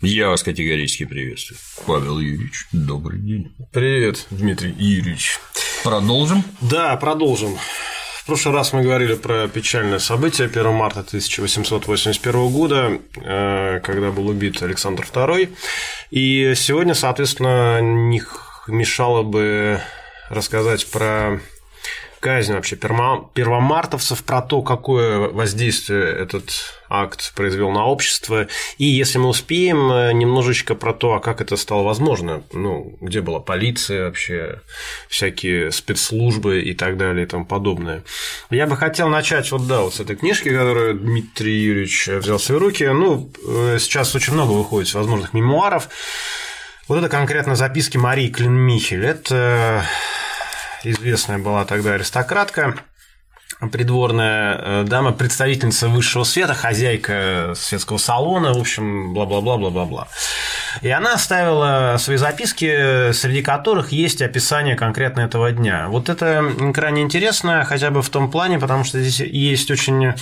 Я вас категорически приветствую. Павел Юрьевич, добрый день. Привет, Дмитрий Юрьевич. Продолжим? Да, продолжим. В прошлый раз мы говорили про печальное событие 1 марта 1881 года, э, когда был убит Александр II. И сегодня, соответственно, не мешало бы рассказать про казнь вообще первомартовцев, про то, какое воздействие этот акт произвел на общество, и если мы успеем, э, немножечко про то, а как это стало возможно, ну, где была полиция вообще, всякие спецслужбы и так далее и тому подобное. Я бы хотел начать вот, да, вот с этой книжки, которую Дмитрий Юрьевич взял в свои руки. Ну, э, сейчас очень много выходит всевозможных мемуаров. Вот это конкретно записки Марии Клинмихель. Это известная была тогда аристократка, придворная э, дама, представительница высшего света, хозяйка светского салона, в общем, бла-бла-бла-бла-бла-бла. И она оставила свои записки, среди которых есть описание конкретно этого дня. Вот это крайне интересно, хотя бы в том плане, потому что здесь есть очень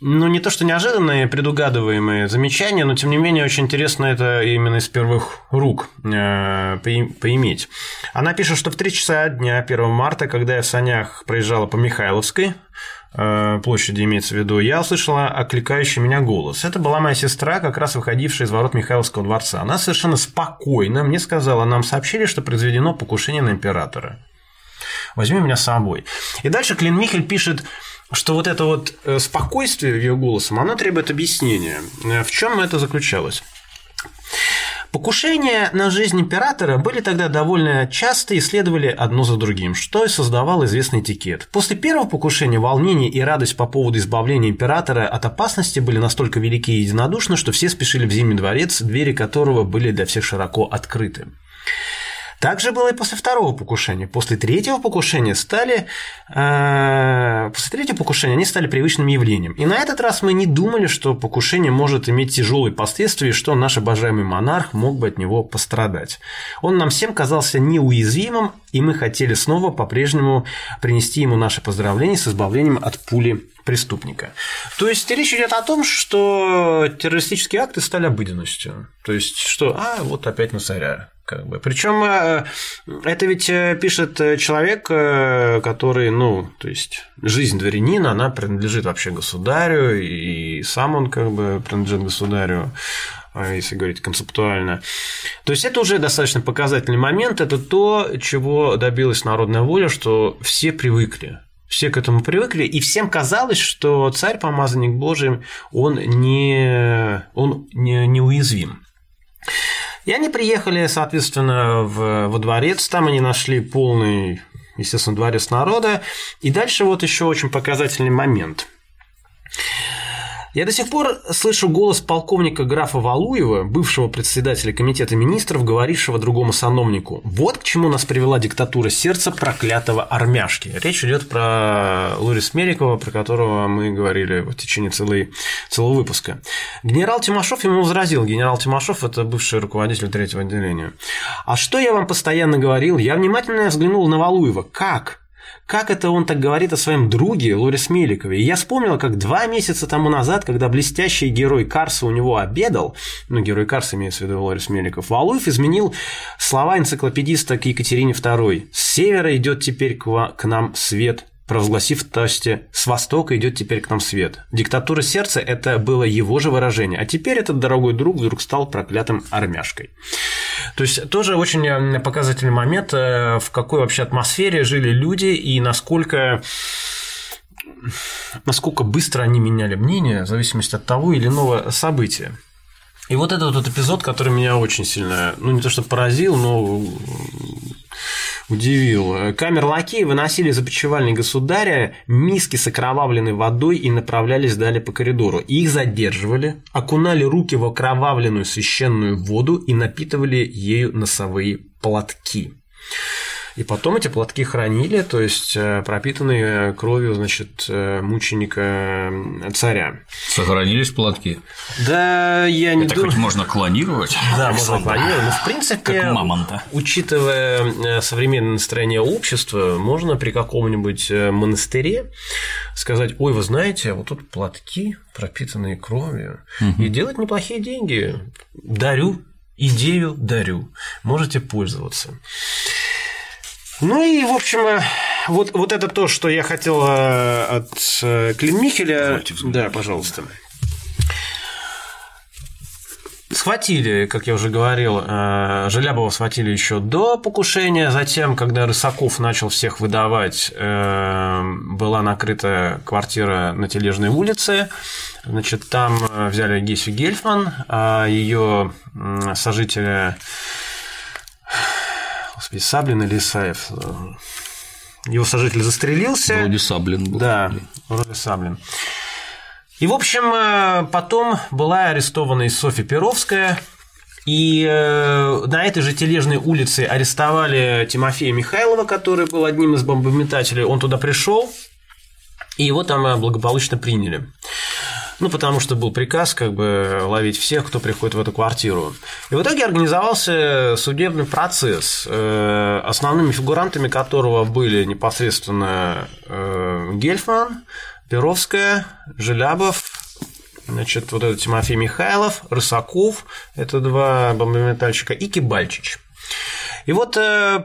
ну, не то, что неожиданные, предугадываемые замечания, но, тем не менее, очень интересно это именно из первых рук э, поиметь. Она пишет, что в 3 часа дня 1 марта, когда я в санях проезжала по Михайловской, э, площади имеется в виду, я услышала окликающий меня голос. Это была моя сестра, как раз выходившая из ворот Михайловского дворца. Она совершенно спокойно мне сказала, нам сообщили, что произведено покушение на императора. Возьми меня с собой. И дальше Клин Михель пишет, что вот это вот э, спокойствие в ее голосом, оно требует объяснения. Э, в чем это заключалось? Покушения на жизнь императора были тогда довольно часто и следовали одно за другим, что и создавал известный этикет. После первого покушения волнение и радость по поводу избавления императора от опасности были настолько велики и единодушны, что все спешили в Зимний дворец, двери которого были для всех широко открыты. Так же было и после второго покушения. После третьего покушения стали... Э, после третьего покушения они стали привычным явлением. И на этот раз мы не думали, что покушение может иметь тяжелые последствия, и что наш обожаемый монарх мог бы от него пострадать. Он нам всем казался неуязвимым, и мы хотели снова по-прежнему принести ему наше поздравление с избавлением от пули преступника. То есть речь идет о том, что террористические акты стали обыденностью. То есть, что, а, вот опять на царя. Как бы. Причем э, это ведь э, пишет э, человек, который, ну, то есть жизнь дворянина, она принадлежит вообще государю, и сам он как бы принадлежит государю если говорить концептуально. То есть это уже достаточно показательный момент, это то, чего добилась народная воля, что все привыкли. Все к этому привыкли, и всем казалось, что царь, помазанник Божий, он не, он не, неуязвим. И они приехали, соответственно, в, во дворец, там они нашли полный, естественно, дворец народа. И дальше вот еще очень показательный момент. Я до сих пор слышу голос полковника графа Валуева, бывшего председателя комитета министров, говорившего другому сановнику. Вот к чему нас привела диктатура сердца проклятого армяшки. Речь идет про Лурис Мерикова, про которого мы говорили в течение целой, целого выпуска. Генерал Тимошов ему возразил. Генерал Тимошов – это бывший руководитель третьего отделения. А что я вам постоянно говорил? Я внимательно взглянул на Валуева. Как? Как это он так говорит о своем друге Лорис Меликове? И я вспомнил, как два месяца тому назад, когда блестящий герой Карса у него обедал, ну, герой Карса имеется в виду Лорис Меликов, Валуев изменил слова энциклопедиста к Екатерине II. «С севера идет теперь к нам свет, провозгласив в тосте «С востока идет теперь к нам свет». Диктатура сердца – это было его же выражение, а теперь этот дорогой друг вдруг стал проклятым армяшкой. То есть тоже очень э, показательный момент, э, в какой вообще атмосфере жили люди и насколько насколько быстро они меняли мнение в зависимости от того или иного события. И вот этот вот эпизод, который меня очень сильно, ну не то что поразил, но удивил. Камер-лакеи выносили из опочивальни государя миски с окровавленной водой и направлялись далее по коридору. Их задерживали, окунали руки в окровавленную священную воду и напитывали ею носовые платки. И потом эти платки хранили, то есть э, пропитанные кровью, значит, э, мученика царя. Сохранились платки? Да, я не Это думаю. хоть можно клонировать? Да, можно клонировать. Но, в принципе, Как мамонта. учитывая современное настроение общества, можно при каком-нибудь монастыре сказать, ой, вы знаете, вот тут платки, пропитанные кровью, и делать неплохие деньги. Дарю, идею дарю. Можете пользоваться. Ну и, в общем, э, вот, вот это то, что я хотел э, от э. Позвольте взглянуть. Да, пожалуйста. Схватили, как я уже говорил, Желябова схватили еще до покушения, затем, когда Рысаков начал всех выдавать, была накрыта квартира на Тележной улице, значит, там взяли Гесю Гельфман, а ее сожителя, господи, Саблин или Исаев, его сожитель застрелился. Вроде Саблин был. Да, вроде Саблин. И, в общем, э, потом была арестована и Софья Перовская, и э, на этой же Тележной улице арестовали Тимофея Михайлова, который был одним из бомбометателей. Он туда пришел, и его там э, благополучно приняли. Ну, потому что был приказ как бы ловить всех, кто приходит в эту квартиру. И в итоге организовался судебный процесс, э, основными фигурантами которого были непосредственно э, Гельфман, Перовская, Желябов, значит, вот это Тимофей Михайлов, Рысаков, это два бомбометальщика, и Кибальчич. И вот э,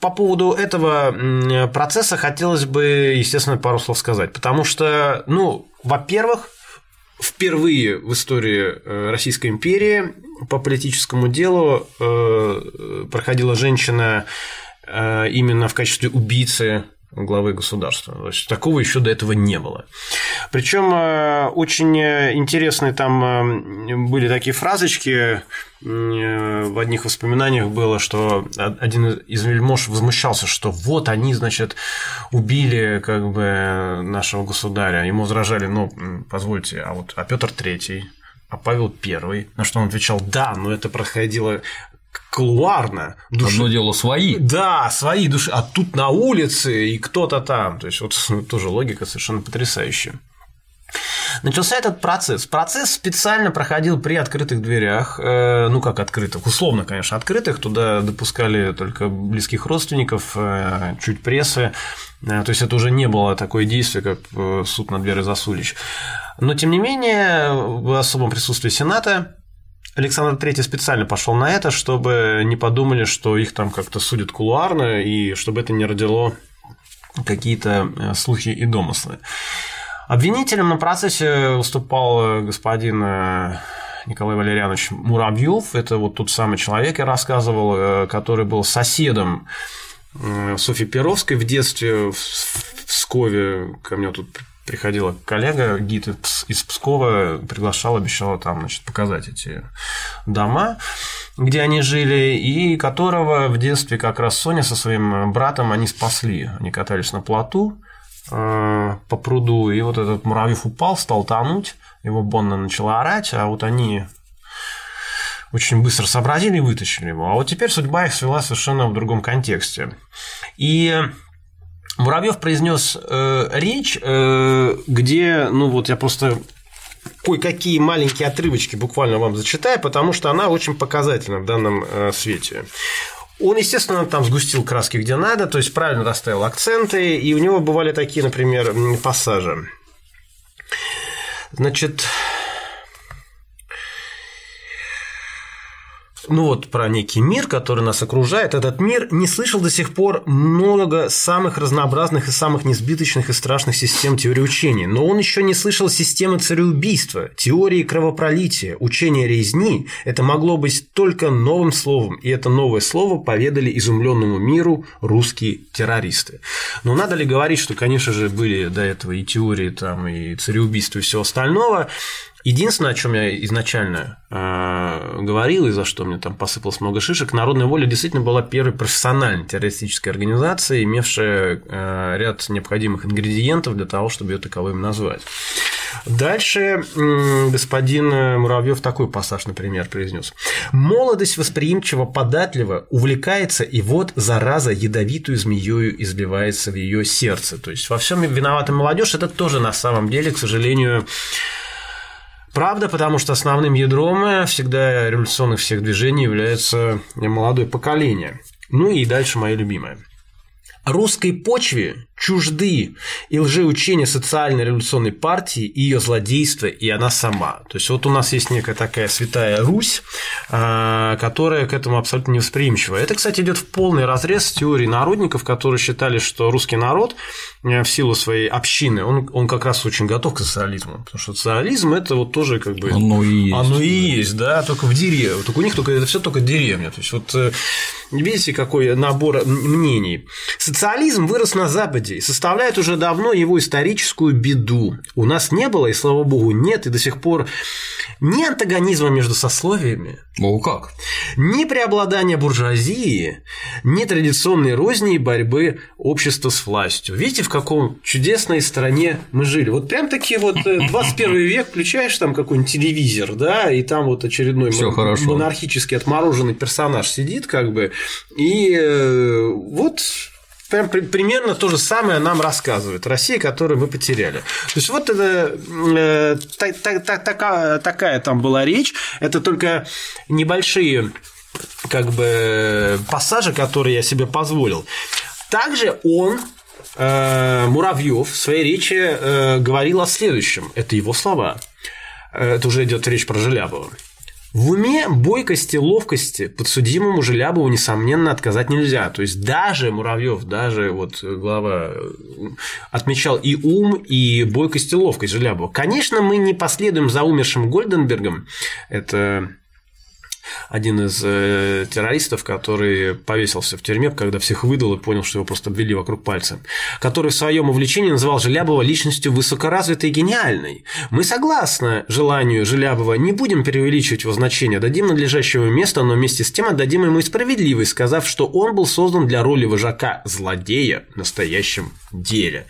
по поводу этого процесса хотелось бы, естественно, пару слов сказать, потому что, ну, во-первых, впервые в истории э, Российской империи по политическому делу э, проходила женщина э, именно в качестве убийцы главы государства. То есть такого еще до этого не было. Причем очень интересные там э, были такие фразочки. э, В одних воспоминаниях было, что один из вельмож возмущался, что вот они, значит, убили как бы нашего государя. Ему возражали, ну, позвольте, а вот а Петр Третий, а Павел Первый, на что он отвечал, да, но это проходило кулуарно. Души... Одно дело свои. Да, свои души. А тут на улице и кто-то там. То есть, вот тоже логика совершенно потрясающая. Начался этот процесс. Процесс специально проходил при открытых дверях, э, ну как открытых, условно, конечно, открытых. Туда допускали только близких родственников, э, чуть прессы. Э, то есть это уже не было такое действие, как суд над Верой Засулич. Но тем не менее, в особом присутствии Сената Александр III специально пошел на это, чтобы не подумали, что их там как-то судят кулуарно, и чтобы это не родило какие-то слухи и домыслы. Обвинителем на процессе выступал господин Николай Валерьянович Муравьев. Это вот тот самый человек, я рассказывал, который был соседом Софьи Перовской в детстве в Пскове. Ко мне тут приходила коллега, гид из Пскова, приглашал, обещала там значит, показать эти дома, где они жили, и которого в детстве как раз Соня со своим братом они спасли. Они катались на плоту по пруду, и вот этот муравьев упал, стал тонуть, его Бонна начала орать, а вот они очень быстро сообразили и вытащили его. А вот теперь судьба их свела совершенно в другом контексте. И Муравьев произнес э, речь, э, где, ну вот я просто кое-какие маленькие отрывочки буквально вам зачитаю, потому что она очень показательна в данном э, свете. Он, естественно, там сгустил краски где надо, то есть правильно расставил акценты, и у него бывали такие, например, пассажи. Значит, ну вот про некий мир, который нас окружает, этот мир не слышал до сих пор много самых разнообразных и самых несбиточных и страшных систем теории учения, но он еще не слышал системы цареубийства, теории кровопролития, учения резни. Это могло быть только новым словом, и это новое слово поведали изумленному миру русские террористы. Но надо ли говорить, что, конечно же, были до этого и теории, там, и цареубийства, и всего остального, Единственное, о чем я изначально э, говорил и за что мне там посыпалось много шишек, Народная воля действительно была первой профессиональной террористической организацией, имевшая э, ряд необходимых ингредиентов для того, чтобы ее таковым назвать. Дальше господин Муравьев такой пассаж, например, произнес. Молодость восприимчива, податлива, увлекается, и вот зараза ядовитую змеёю избивается в ее сердце. То есть во всем виновата молодежь. Это тоже на самом деле, к сожалению, Правда, потому что основным ядром всегда революционных всех движений является молодое поколение. Ну и дальше мое любимое. Русской почве чужды и лжеучения социальной революционной партии, и ее злодейство, и она сама. То есть вот у нас есть некая такая святая Русь, а, которая к этому абсолютно невосприимчива. Это, кстати, идет в полный разрез с теорией народников, которые считали, что русский народ э, в силу своей общины, он, он как раз очень готов к социализму. Потому что социализм это вот тоже как бы. Оно и есть. Оно и есть, да, только в деревне. Только у них только это все только деревня. То есть вот э, видите, какой набор мнений. Социализм вырос на Западе и составляет уже давно его историческую беду. У нас не было, и слава богу, нет, и до сих пор ни антагонизма между сословиями, О, как? ни преобладания буржуазии, ни традиционной розни и борьбы общества с властью. Видите, в каком чудесной стране мы жили. Вот прям таки вот 21 век, включаешь там какой-нибудь телевизор, да, и там вот очередной Всё хорошо. монархически отмороженный персонаж сидит, как бы, и э, вот Прям при- примерно то же самое нам рассказывает Россия, которую мы потеряли. То есть вот это э, та- та- та- такая, такая там была речь. Это только небольшие как бы пассажи, которые я себе позволил. Также он э, Муравьев в своей речи э, говорил о следующем. Это его слова. Э, Это уже идет речь про Желябова. В уме, бойкости, ловкости подсудимому Желябову, несомненно, отказать нельзя. То есть даже Муравьев, даже вот глава э, отмечал и ум, и бойкость, и ловкость Желябова. Конечно, мы не последуем за умершим Гольденбергом. Это один из э, террористов, который повесился в тюрьме, когда всех выдал и понял, что его просто обвели вокруг пальца, который в своем увлечении называл Желябова личностью высокоразвитой и гениальной. Мы согласны желанию Желябова, не будем преувеличивать его значение, дадим надлежащего места, но вместе с тем отдадим ему и справедливость, сказав, что он был создан для роли вожака-злодея в настоящем деле.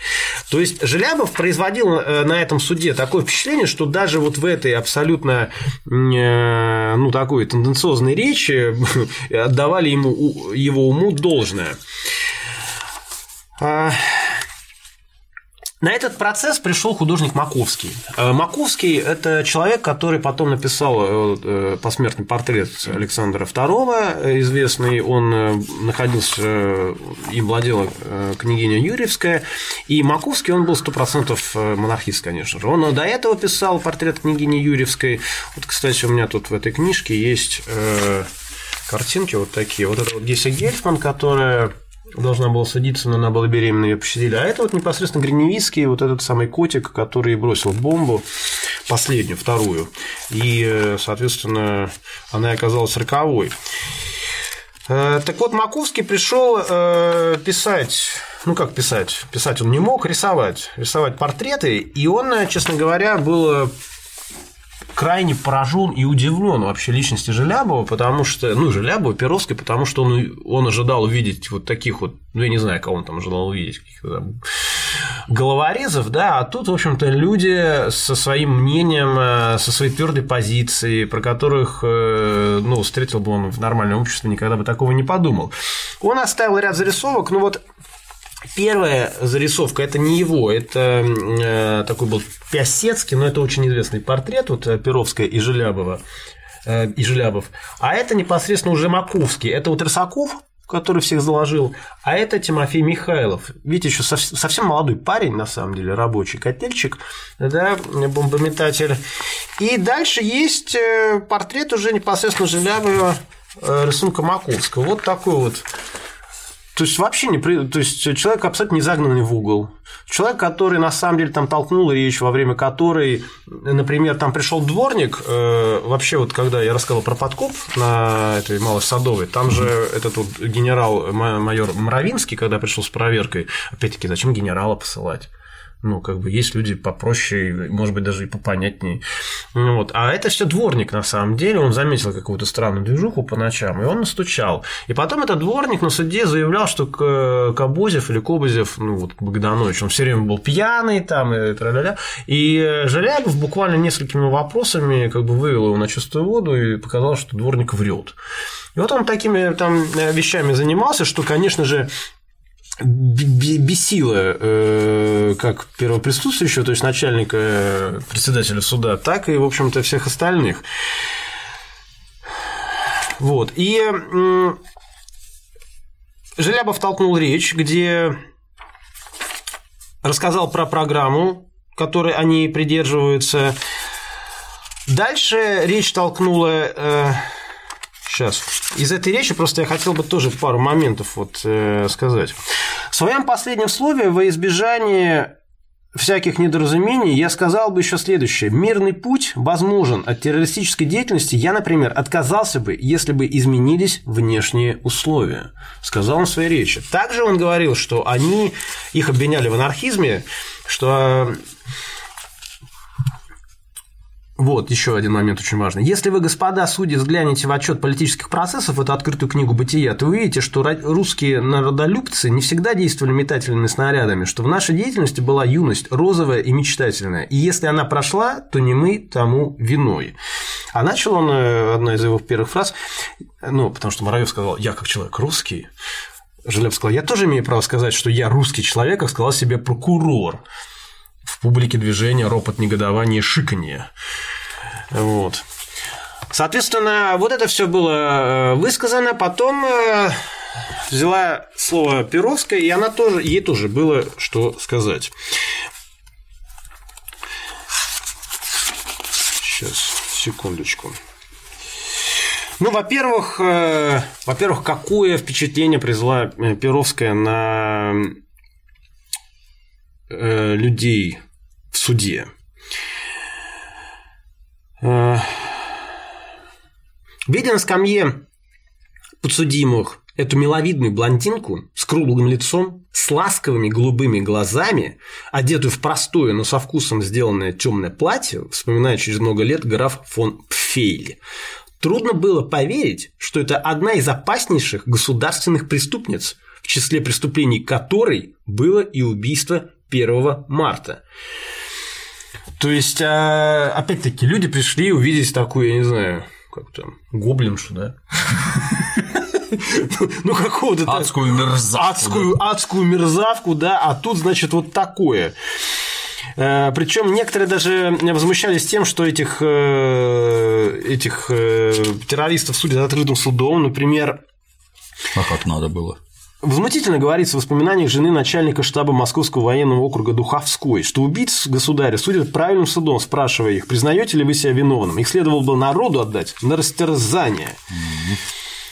То есть Желябов производил э, на этом суде такое впечатление, что даже вот в этой абсолютно э, ну, такой тенденциозной речи отдавали ему, его уму должное. На этот процесс пришел художник Маковский. Э, Маковский – это человек, который потом написал э, э, посмертный портрет Александра II, известный. Он находился, им владела княгиня Юрьевская. И Маковский, он был 100% монархист, конечно же. Он до этого писал портрет княгини Юрьевской. Вот, кстати, у меня тут в этой книжке есть картинки вот такие. Вот это вот Геся Гельфман, которая должна была садиться, но она была беременна, ее пощадили. А это вот непосредственно Гриневицкий, вот этот самый котик, который бросил бомбу, последнюю, вторую. И, э, соответственно, она оказалась роковой. Э, Так вот, Маковский пришел э, писать, ну как писать, писать он не мог, рисовать, рисовать портреты, и он, честно говоря, был крайне поражен и удивлен вообще личности Желябова, потому что, ну, Желябова, Перовской, потому что он, он ожидал увидеть вот таких вот, ну, я не знаю, кого он там ожидал увидеть, каких-то головорезов, да, а тут, в общем-то, люди со своим мнением, э, со своей твердой позицией, про которых, э, ну, встретил бы он в нормальном обществе, никогда бы такого не подумал. Он оставил ряд зарисовок, ну вот Первая зарисовка это не его, это э, такой был Пясецкий, но это очень известный портрет вот э, Перовская и Желябова э, и Желябов. А это непосредственно уже Маковский. Это вот Рысаков, который всех заложил, а это Тимофей Михайлов. Видите, еще сов- совсем молодой парень, на самом деле, рабочий котельчик, да, бомбометатель. И дальше есть э, портрет уже непосредственно Желябова э, рисунка Маковского. Вот такой вот то есть вообще не при... то есть человек абсолютно не загнанный в угол. Человек, который на самом деле там толкнул речь, во время которой, например, там пришел дворник, э, вообще вот когда я рассказывал про подкоп на этой Малой Садовой, там же этот вот генерал-майор Мравинский, когда пришел с проверкой, опять-таки, зачем генерала посылать? Ну, как бы есть люди попроще, может быть, даже и попонятнее. Ну, вот. А это все дворник на самом деле. Он заметил какую-то странную движуху по ночам, и он настучал. И потом этот дворник на суде заявлял, что Кобозев или Кобозев, ну вот Богданович, он все время был пьяный там и тра-ля-ля. И Желябов буквально несколькими вопросами как бы вывел его на чистую воду и показал, что дворник врет. И вот он такими там вещами занимался, что, конечно же, бесило э, как первоприсутствующего, то есть начальника э, председателя суда, так и, в общем-то, всех остальных. Вот. И Желябов толкнул речь, где рассказал про программу, которой они придерживаются. Дальше речь толкнула э, Сейчас. Из этой речи просто я хотел бы тоже пару моментов вот, э, сказать. В своем последнем слове во избежание всяких недоразумений я сказал бы еще следующее. Мирный путь возможен от террористической деятельности. Я, например, отказался бы, если бы изменились внешние условия. Сказал он в своей речи. Также он говорил, что они их обвиняли в анархизме, что вот, еще один момент очень важный. Если вы, господа судьи, взглянете в отчет политических процессов, эту открытую книгу «Бытия», то вы увидите, что русские народолюбцы не всегда действовали метательными снарядами, что в нашей деятельности была юность розовая и мечтательная. И если она прошла, то не мы тому виной. А начал он, э, одна из его первых фраз, ну, потому что Муравьев сказал, я как человек русский, Желеб сказал, я тоже имею право сказать, что я русский человек, как сказал себе прокурор в публике движения ропот негодования шиканье. Вот. Соответственно, вот это все было э, высказано. Потом э, взяла слово Перовская, и она тоже, ей тоже было что сказать. Сейчас, секундочку. Ну, во-первых, э, во-первых, какое впечатление произвела Перовская на э, людей в суде. Э, видя на скамье подсудимых эту миловидную блондинку с круглым лицом, с ласковыми голубыми глазами, одетую в простое, но со вкусом сделанное темное платье, вспоминает через много лет граф фон Пфейль. Трудно было поверить, что это одна из опаснейших государственных преступниц, в числе преступлений которой было и убийство 1 марта. То есть, а, опять-таки, люди пришли увидеть такую, я не знаю, как там, гоблиншу, да? Ну, какого-то... Адскую мерзавку. Адскую, адскую мерзавку, да, а тут, значит, вот такое. Э, Причем некоторые даже возмущались тем, что этих, э, этих э, террористов судят открытым судом. Например, а как надо было? Возмутительно говорится в воспоминаниях жены начальника штаба Московского военного округа Духовской, что убийц государя судят правильным судом, спрашивая их, признаете ли вы себя виновным. Их следовало бы народу отдать на растерзание.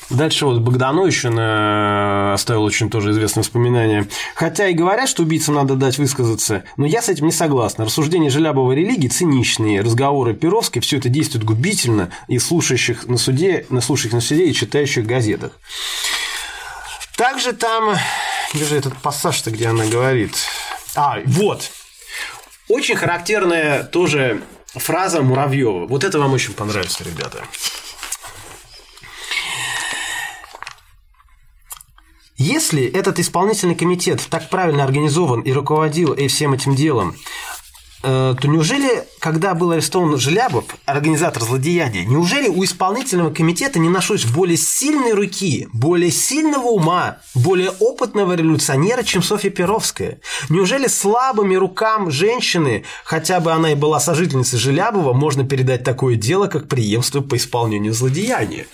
Дальше вот Богданович оставил очень тоже известное воспоминание. Хотя и говорят, что убийцам надо дать высказаться, но я с этим не согласна. Рассуждения Желябова религии циничные, разговоры Перовской, все это действует губительно и слушающих на суде, на слушающих на суде и читающих газетах. Также там, где же этот пассаж-то, где она говорит? А, вот. Очень характерная тоже фраза Муравьева. Вот это вам очень понравится, ребята. Если этот исполнительный комитет так правильно организован и руководил и всем этим делом, то неужели, когда был арестован Желябов, организатор злодеяния, неужели у исполнительного комитета не нашлось более сильной руки, более сильного ума, более опытного революционера, чем Софья Перовская? Неужели слабыми рукам женщины, хотя бы она и была сожительницей Желябова, можно передать такое дело, как преемство по исполнению злодеяния?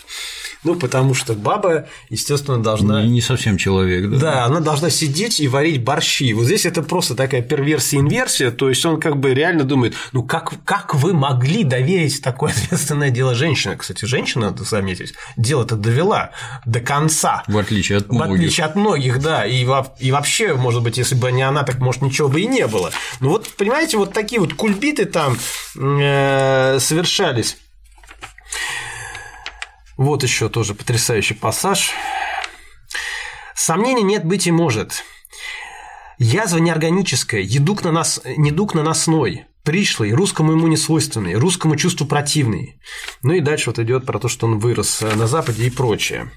Ну, потому что баба, естественно, должна... Не, не совсем человек, да? Да, она должна сидеть и варить борщи. Вот здесь это просто такая перверсия-инверсия, то есть он как бы реально думает, ну как, как вы могли доверить такое ответственное дело женщине? Кстати, женщина, надо заметить, дело-то довела до конца. В отличие от многих. В отличие от многих, да. И, и вообще, может быть, если бы не она, так, может, ничего бы и не было. Ну вот, понимаете, вот такие вот кульбиты там э, совершались. Вот еще тоже потрясающий пассаж. Сомнений нет быть и может. Язва неорганическая, едук на нас, недуг наносной, пришлый, русскому ему не свойственный, русскому чувству противный. Ну и дальше вот идет про то, что он вырос на Западе и прочее.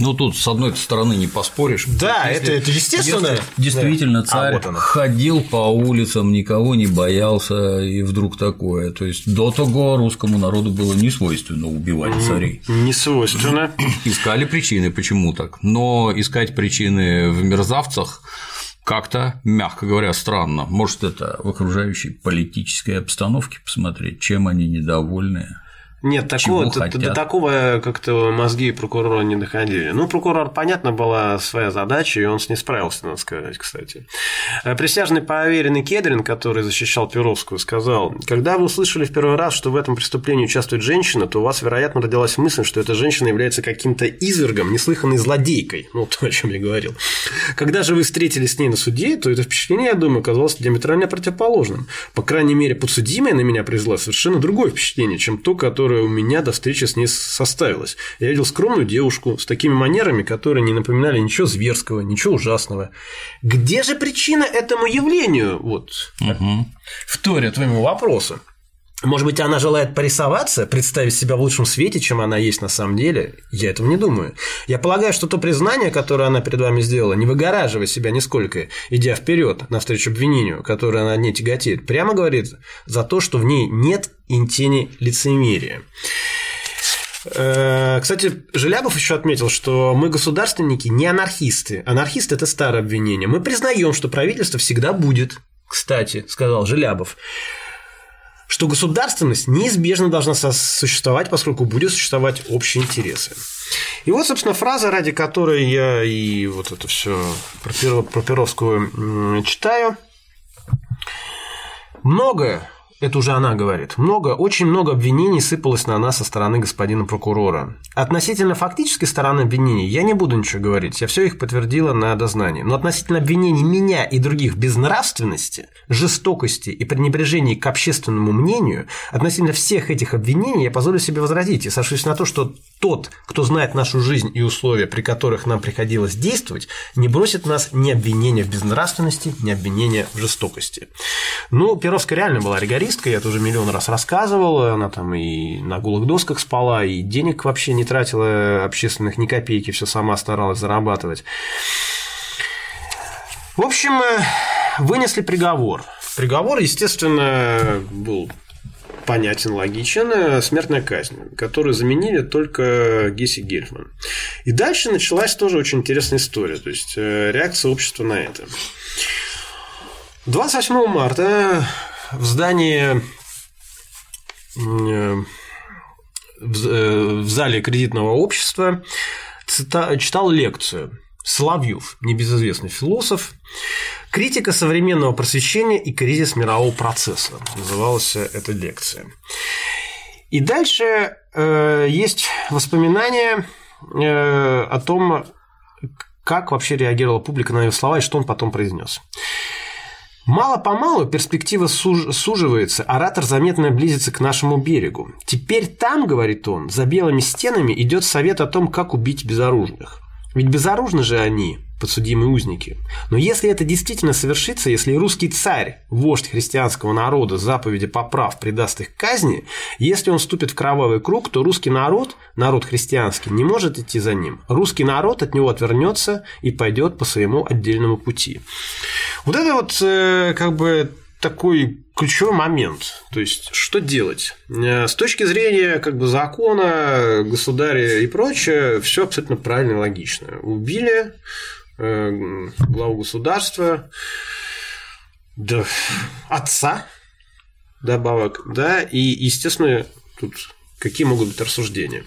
Ну, тут, с одной стороны, не поспоришь. Да, если, это, это естественно. Если действительно, да. царь а, вот ходил по улицам, никого не боялся, и вдруг такое. То есть до того русскому народу было не свойственно убивать царей. Не свойственно. Искали причины, почему так. Но искать причины в мерзавцах как-то, мягко говоря, странно. Может, это в окружающей политической обстановке посмотреть, чем они недовольны. Нет, такого, до, до такого как-то мозги прокурора не доходили. Ну, прокурор, понятно, была своя задача, и он с ней справился, надо сказать, кстати. Э, присяжный поверенный Кедрин, который защищал Перовскую, сказал, когда вы услышали в первый раз, что в этом преступлении участвует женщина, то у вас, вероятно, родилась мысль, что эта женщина является каким-то извергом, неслыханной злодейкой. Ну, то, о чем я говорил. Когда же вы встретились с ней на суде, то это впечатление, я думаю, оказалось диаметрально противоположным. По крайней мере, подсудимая на меня произвела совершенно другое впечатление, чем то, которое которая у меня до встречи с ней составилась. Я видел скромную девушку с такими манерами, которые не напоминали ничего зверского, ничего ужасного. Где же причина этому явлению? Вот. Угу. Вторя твоему вопросу. Может быть, она желает порисоваться, представить себя в лучшем свете, чем она есть на самом деле? Я этого не думаю. Я полагаю, что то признание, которое она перед вами сделала, не выгораживая себя нисколько, идя вперед навстречу обвинению, которое она не тяготеет, прямо говорит за то, что в ней нет и лицемерия. Э, кстати, Желябов еще отметил, что мы государственники не анархисты. Анархисты – это старое обвинение. Мы признаем, что правительство всегда будет. Кстати, сказал Желябов что государственность неизбежно должна существовать, поскольку будет существовать общие интересы. И вот, собственно, фраза, ради которой я и вот это все про Перовскую читаю. Многое это уже она говорит. Много, очень много обвинений сыпалось на нас со стороны господина прокурора. Относительно фактической стороны обвинений я не буду ничего говорить, я все их подтвердила на дознании. Но относительно обвинений меня и других в безнравственности, жестокости и пренебрежении к общественному мнению, относительно всех этих обвинений я позволю себе возразить и сошлюсь на то, что тот, кто знает нашу жизнь и условия, при которых нам приходилось действовать, не бросит нас ни обвинения в безнравственности, ни обвинения в жестокости. Ну, Перовская реально была ригористка, я это уже миллион раз рассказывал, она там и на голых досках спала, и денег вообще не тратила общественных ни копейки, все сама старалась зарабатывать. В общем, э, вынесли приговор. Приговор, естественно, был понятен, логичен, э, смертная казнь, которую заменили только Гесси Гельфман. И дальше началась тоже очень интересная история, то есть э, реакция общества на это. 28 марта в здании э, в зале кредитного общества читал лекцию Соловьев, небезызвестный философ, Критика современного просвещения и кризис мирового процесса называлась эта лекция. И дальше э, есть воспоминания э, о том, как вообще реагировала публика на его слова и что он потом произнес. Мало-помалу перспектива суж... суживается, оратор заметно близится к нашему берегу. Теперь там, говорит он, за белыми стенами идет совет о том, как убить безоружных. Ведь безоружны же они, подсудимые узники. Но если это действительно совершится, если русский царь, вождь христианского народа, заповеди поправ придаст их казни, если он вступит в кровавый круг, то русский народ, народ христианский, не может идти за ним. Русский народ от него отвернется и пойдет по своему отдельному пути. Вот это вот э, как бы такой ключевой момент. То есть, что делать? Э, с точки зрения как бы, закона, государя и прочее, все абсолютно правильно и логично. Убили э, главу государства, да, отца добавок, да, и, естественно, тут какие могут быть рассуждения.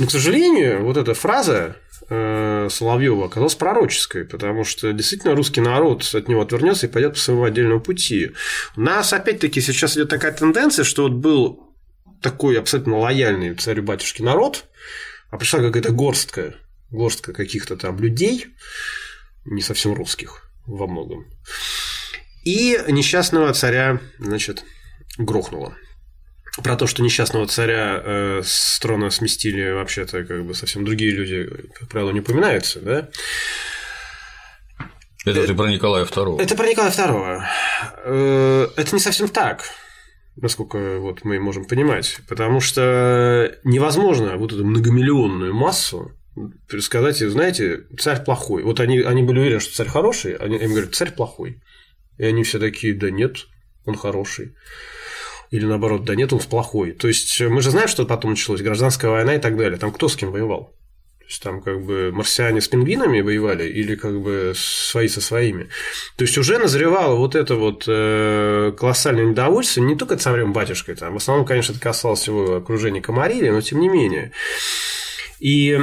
Но, к сожалению, вот эта фраза Э, Соловьева оказалась пророческой, потому что действительно русский народ от него отвернется и пойдет по своему отдельному пути. У нас, опять-таки, сейчас идет такая тенденция, что вот был такой абсолютно лояльный царю-батюшке народ, а пришла какая-то горстка, горстка каких-то там людей, не совсем русских во многом, и несчастного царя, значит, грохнуло про то, что несчастного царя э, с трона сместили вообще-то как бы совсем другие люди, как правило, не упоминаются, да. Это ты про Николая II. Это про Николая II. Э, это не совсем так, насколько вот мы можем понимать. Потому что невозможно вот эту многомиллионную массу сказать, знаете, царь плохой. Вот они, они были уверены, что царь хороший, они им говорят, царь плохой. И они все такие, да нет, он хороший. Или наоборот, да нет, он плохой. То есть мы же знаем, что потом началось, гражданская война и так далее. Там кто с кем воевал? То есть там как бы марсиане с пингвинами воевали или как бы свои со своими. То есть уже назревало вот это вот э, колоссальное недовольство не только царем батюшкой, там, в основном, конечно, это касалось его окружения Комарили, но тем не менее. И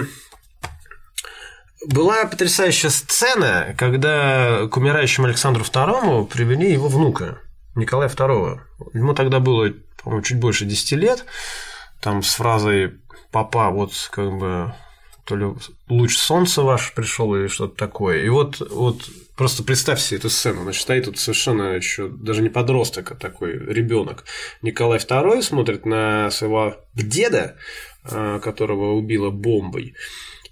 была потрясающая сцена, когда к умирающему Александру II привели его внука, Николая II. Ему тогда было, по-моему, чуть больше 10 лет, там с фразой «папа, вот как бы то ли луч солнца ваш пришел или что-то такое. И вот, вот просто представь себе эту сцену. Значит, стоит тут совершенно еще даже не подросток, а такой ребенок. Николай II смотрит на своего деда, а, которого убила бомбой.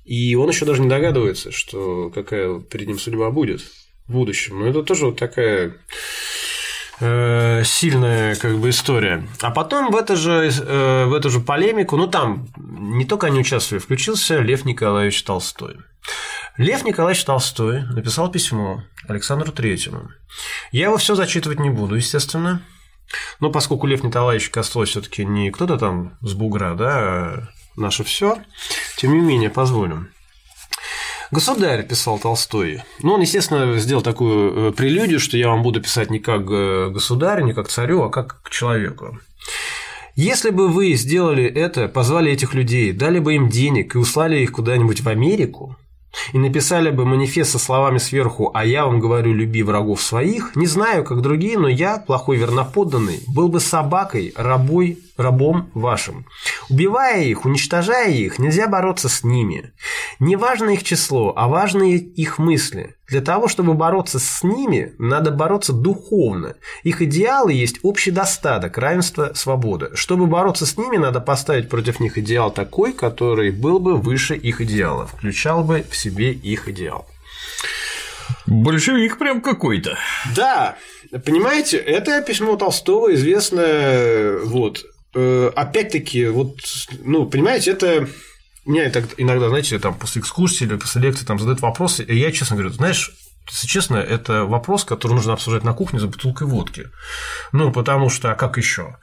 И он еще даже не догадывается, что какая перед ним судьба будет в будущем. Но это тоже вот такая Э, сильная как бы история. А потом в, это же, э, в эту же полемику, ну там не только они участвовали, включился Лев Николаевич Толстой. Лев Николаевич Толстой написал письмо Александру Третьему. Я его все зачитывать не буду, естественно. Но поскольку Лев Николаевич Костой все-таки не кто-то там с бугра, да, а наше все, тем не менее, позволим. Государь, писал Толстой. Ну, он, естественно, сделал такую э, прелюдию, что я вам буду писать не как э, государь, не как царю, а как к человеку. Если бы вы сделали это, позвали этих людей, дали бы им денег и услали их куда-нибудь в Америку, и написали бы манифест со словами сверху «А я вам говорю, люби врагов своих», не знаю, как другие, но я, плохой верноподданный, был бы собакой, рабой, рабом вашим. Убивая их, уничтожая их, нельзя бороться с ними. Не важно их число, а важны их мысли. Для того, чтобы бороться с ними, надо бороться духовно. Их идеалы есть общий достаток, равенство, свобода. Чтобы бороться с ними, надо поставить против них идеал такой, который был бы выше их идеала, включал бы в себе их идеал. Большевик прям какой-то. Да, понимаете, это письмо Толстого известно, вот, опять-таки, вот, ну, понимаете, это меня иногда, знаете, там после экскурсии или после лекции там задают вопросы, и я честно говорю, знаешь, если честно, это вопрос, который нужно обсуждать на кухне за бутылкой водки. Ну, потому что, а как еще?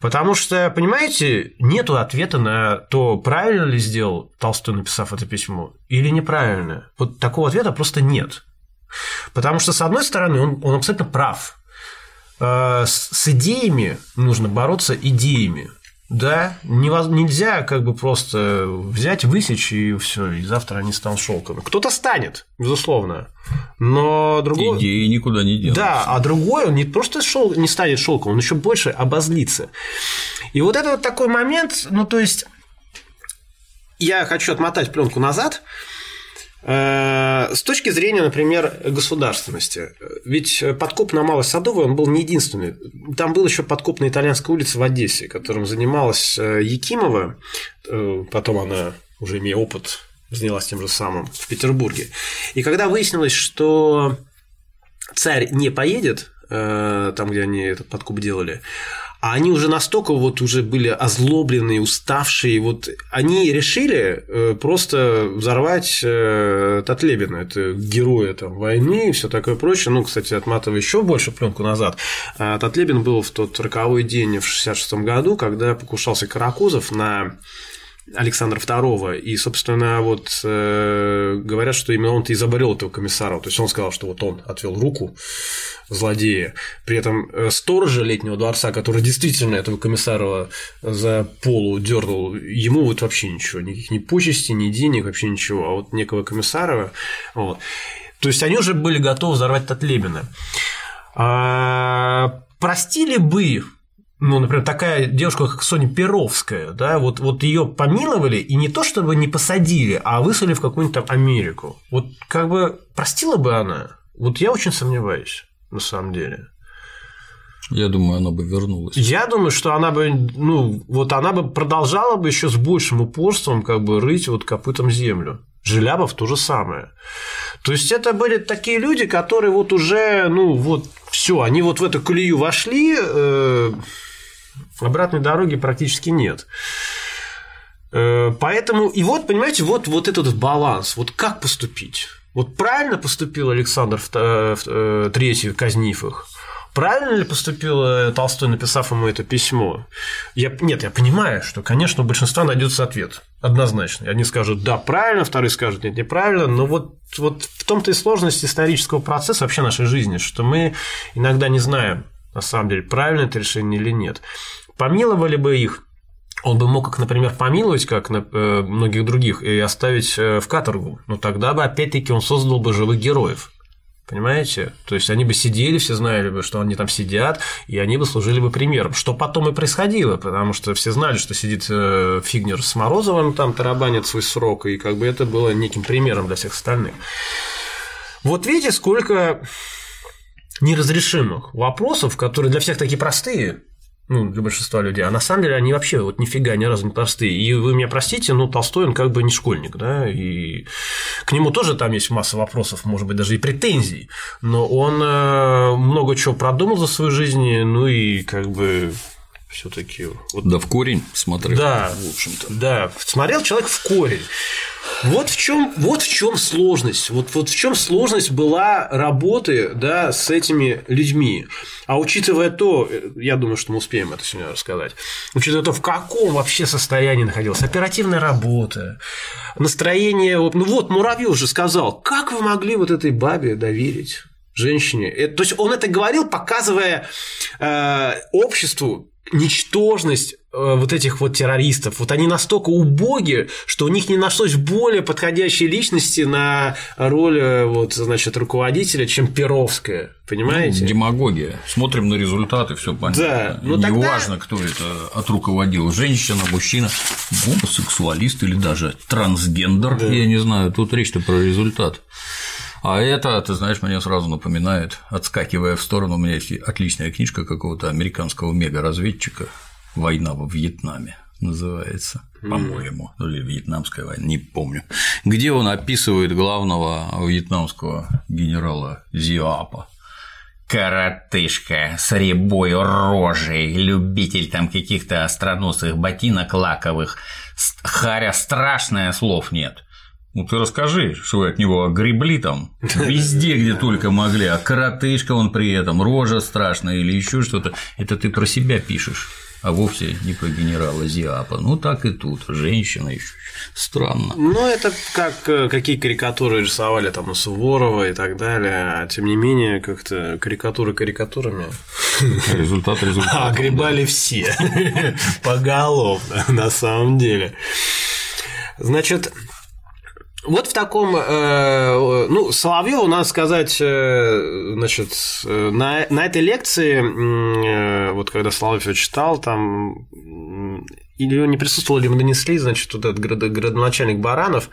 Потому что, понимаете, нету ответа на то, правильно ли сделал Толстой, написав это письмо, или неправильно. Вот такого ответа просто нет. Потому что, с одной стороны, он, он абсолютно прав. Э, с идеями нужно бороться идеями. Да, нельзя как бы просто взять, высечь и все, и завтра они станут шелком. Кто-то станет, безусловно, но другой идеи никуда не денутся. Да, а другой он не просто шел, не станет шелком, он еще больше обозлится. И вот это вот такой момент, ну то есть я хочу отмотать пленку назад. Э, с точки зрения, например, государственности, ведь подкоп на Малой Садовой он был не единственный. Там был еще подкоп на Итальянской улице в Одессе, которым занималась э, Якимова, э, потом она, уже имея опыт, занялась тем же самым в Петербурге. И когда выяснилось, что царь не поедет, там, где они этот подкуп делали, а они уже настолько вот уже были озлобленные, уставшие, вот они решили э, просто взорвать э, Татлебина, это героя там войны и все такое прочее. Ну, кстати, отматывая еще больше пленку назад, э, Татлебин был в тот роковой день в 66 году, когда покушался Каракузов на Александра II. И, собственно, вот э, говорят, что именно он-то изобрел этого комиссара. То есть он сказал, что вот он отвел руку злодея. При этом э, сторожа летнего дворца, который действительно этого комиссара за полу дернул, ему вот вообще ничего, никаких ни почести, ни денег, вообще ничего. А вот некого комиссара. Вот. То есть они уже были готовы взорвать Татлебина. А, простили бы ну, например, такая девушка, как Соня Перовская, да, вот, вот ее помиловали, и не то чтобы не посадили, а выслали в какую-нибудь там Америку. Вот как бы простила бы она? Вот я очень сомневаюсь, на самом деле. Я думаю, она бы вернулась. Я думаю, что она бы, ну, вот она бы продолжала бы еще с большим упорством как бы рыть вот копытом землю. Желябов то же самое. То есть это были такие люди, которые вот уже, ну вот, все, они вот в эту колею вошли, э, обратной дороги практически нет. Э, поэтому, и вот, понимаете, вот, вот этот баланс, вот как поступить? Вот правильно поступил Александр III, казнив их? Правильно ли поступил э, Толстой, написав ему это письмо? Я, нет, я понимаю, что, конечно, у большинства найдется ответ однозначно. Одни скажут «да, правильно», вторые скажут «нет, неправильно», но вот, вот в том-то и сложность исторического процесса вообще нашей жизни, что мы иногда не знаем, на самом деле, правильно это решение или нет. Помиловали бы их, он бы мог, как, например, помиловать, как э, многих других, и оставить э, в каторгу. Но тогда бы, опять-таки, он создал бы живых героев. Понимаете? То есть они бы сидели, все знали бы, что они там сидят, и они бы служили бы примером. Что потом и происходило, потому что все знали, что сидит э, Фигнер с Морозовым, там тарабанит свой срок, и как бы это было неким примером для всех остальных. Вот видите, сколько неразрешимых вопросов, которые для всех такие простые, ну, для большинства людей, а на самом деле они вообще вот нифига ни разу не простые. И вы меня простите, но Толстой, он как бы не школьник, да, и к нему тоже там есть масса вопросов, может быть, даже и претензий, но он э, много чего продумал за свою жизнь, ну и как бы все-таки. Вот... Да, в корень смотрел. Да, в общем-то. Да, смотрел человек в корень. Вот в чем, вот в чем сложность. Вот, вот в чем сложность была работы да, с этими людьми. А учитывая то, я думаю, что мы успеем это сегодня рассказать, учитывая то, в каком вообще состоянии находилась оперативная работа, настроение. Ну вот, Муравьев уже сказал, как вы могли вот этой бабе доверить? женщине. То есть он это говорил, показывая э, обществу ничтожность э, вот этих вот террористов. Вот они настолько убоги, что у них не нашлось более подходящей личности на роль э, вот, значит, руководителя, чем Перовская. Понимаете? Ну, демагогия. Смотрим на результаты, все понятно. Да, но ну Неважно, тогда... кто это отруководил. Женщина, мужчина, гомосексуалист или даже трансгендер. Да. Я не знаю, тут речь-то про результат. А это, ты знаешь, мне сразу напоминает, отскакивая в сторону, у меня есть отличная книжка какого-то американского мега-разведчика. «Война во Вьетнаме» называется, по-моему, или вьетнамская война, не помню, где он описывает главного вьетнамского генерала Зиапа, коротышка с рябой рожей, любитель там каких-то остроносых ботинок лаковых, харя страшная, слов нет. Ну ты расскажи, что вы от него гребли там везде, где только могли, а коротышка он при этом, рожа страшная или еще что-то. Это ты про себя пишешь, а вовсе не про генерала Зиапа. Ну так и тут, женщина еще. Странно. Ну, это как э, какие карикатуры рисовали там у Суворова и так далее. А тем не менее, как-то карикатуры карикатурами. Результат результат. А гребали все. Поголовно, на самом деле. Значит, вот в таком, э, ну, Соловьеву, надо сказать, э, значит, на, на этой лекции, э, вот когда Соловьев читал, там, или не присутствовал, или мы донесли, значит, вот этот градоначальник Баранов,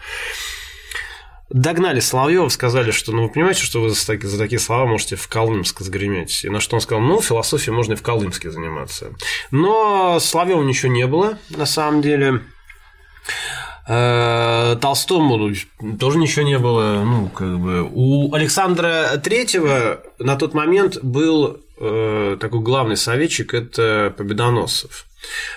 догнали Соловьева, сказали, что, ну, вы понимаете, что вы за такие, за такие слова можете в Колымск сгреметь. И на что он сказал, ну, философией можно и в Колымске заниматься. Но Соловьева ничего не было, на самом деле. Э, Толстому тоже ничего не было. Ну, как бы. У Александра Третьего на тот момент был э, такой главный советчик – это Победоносцев.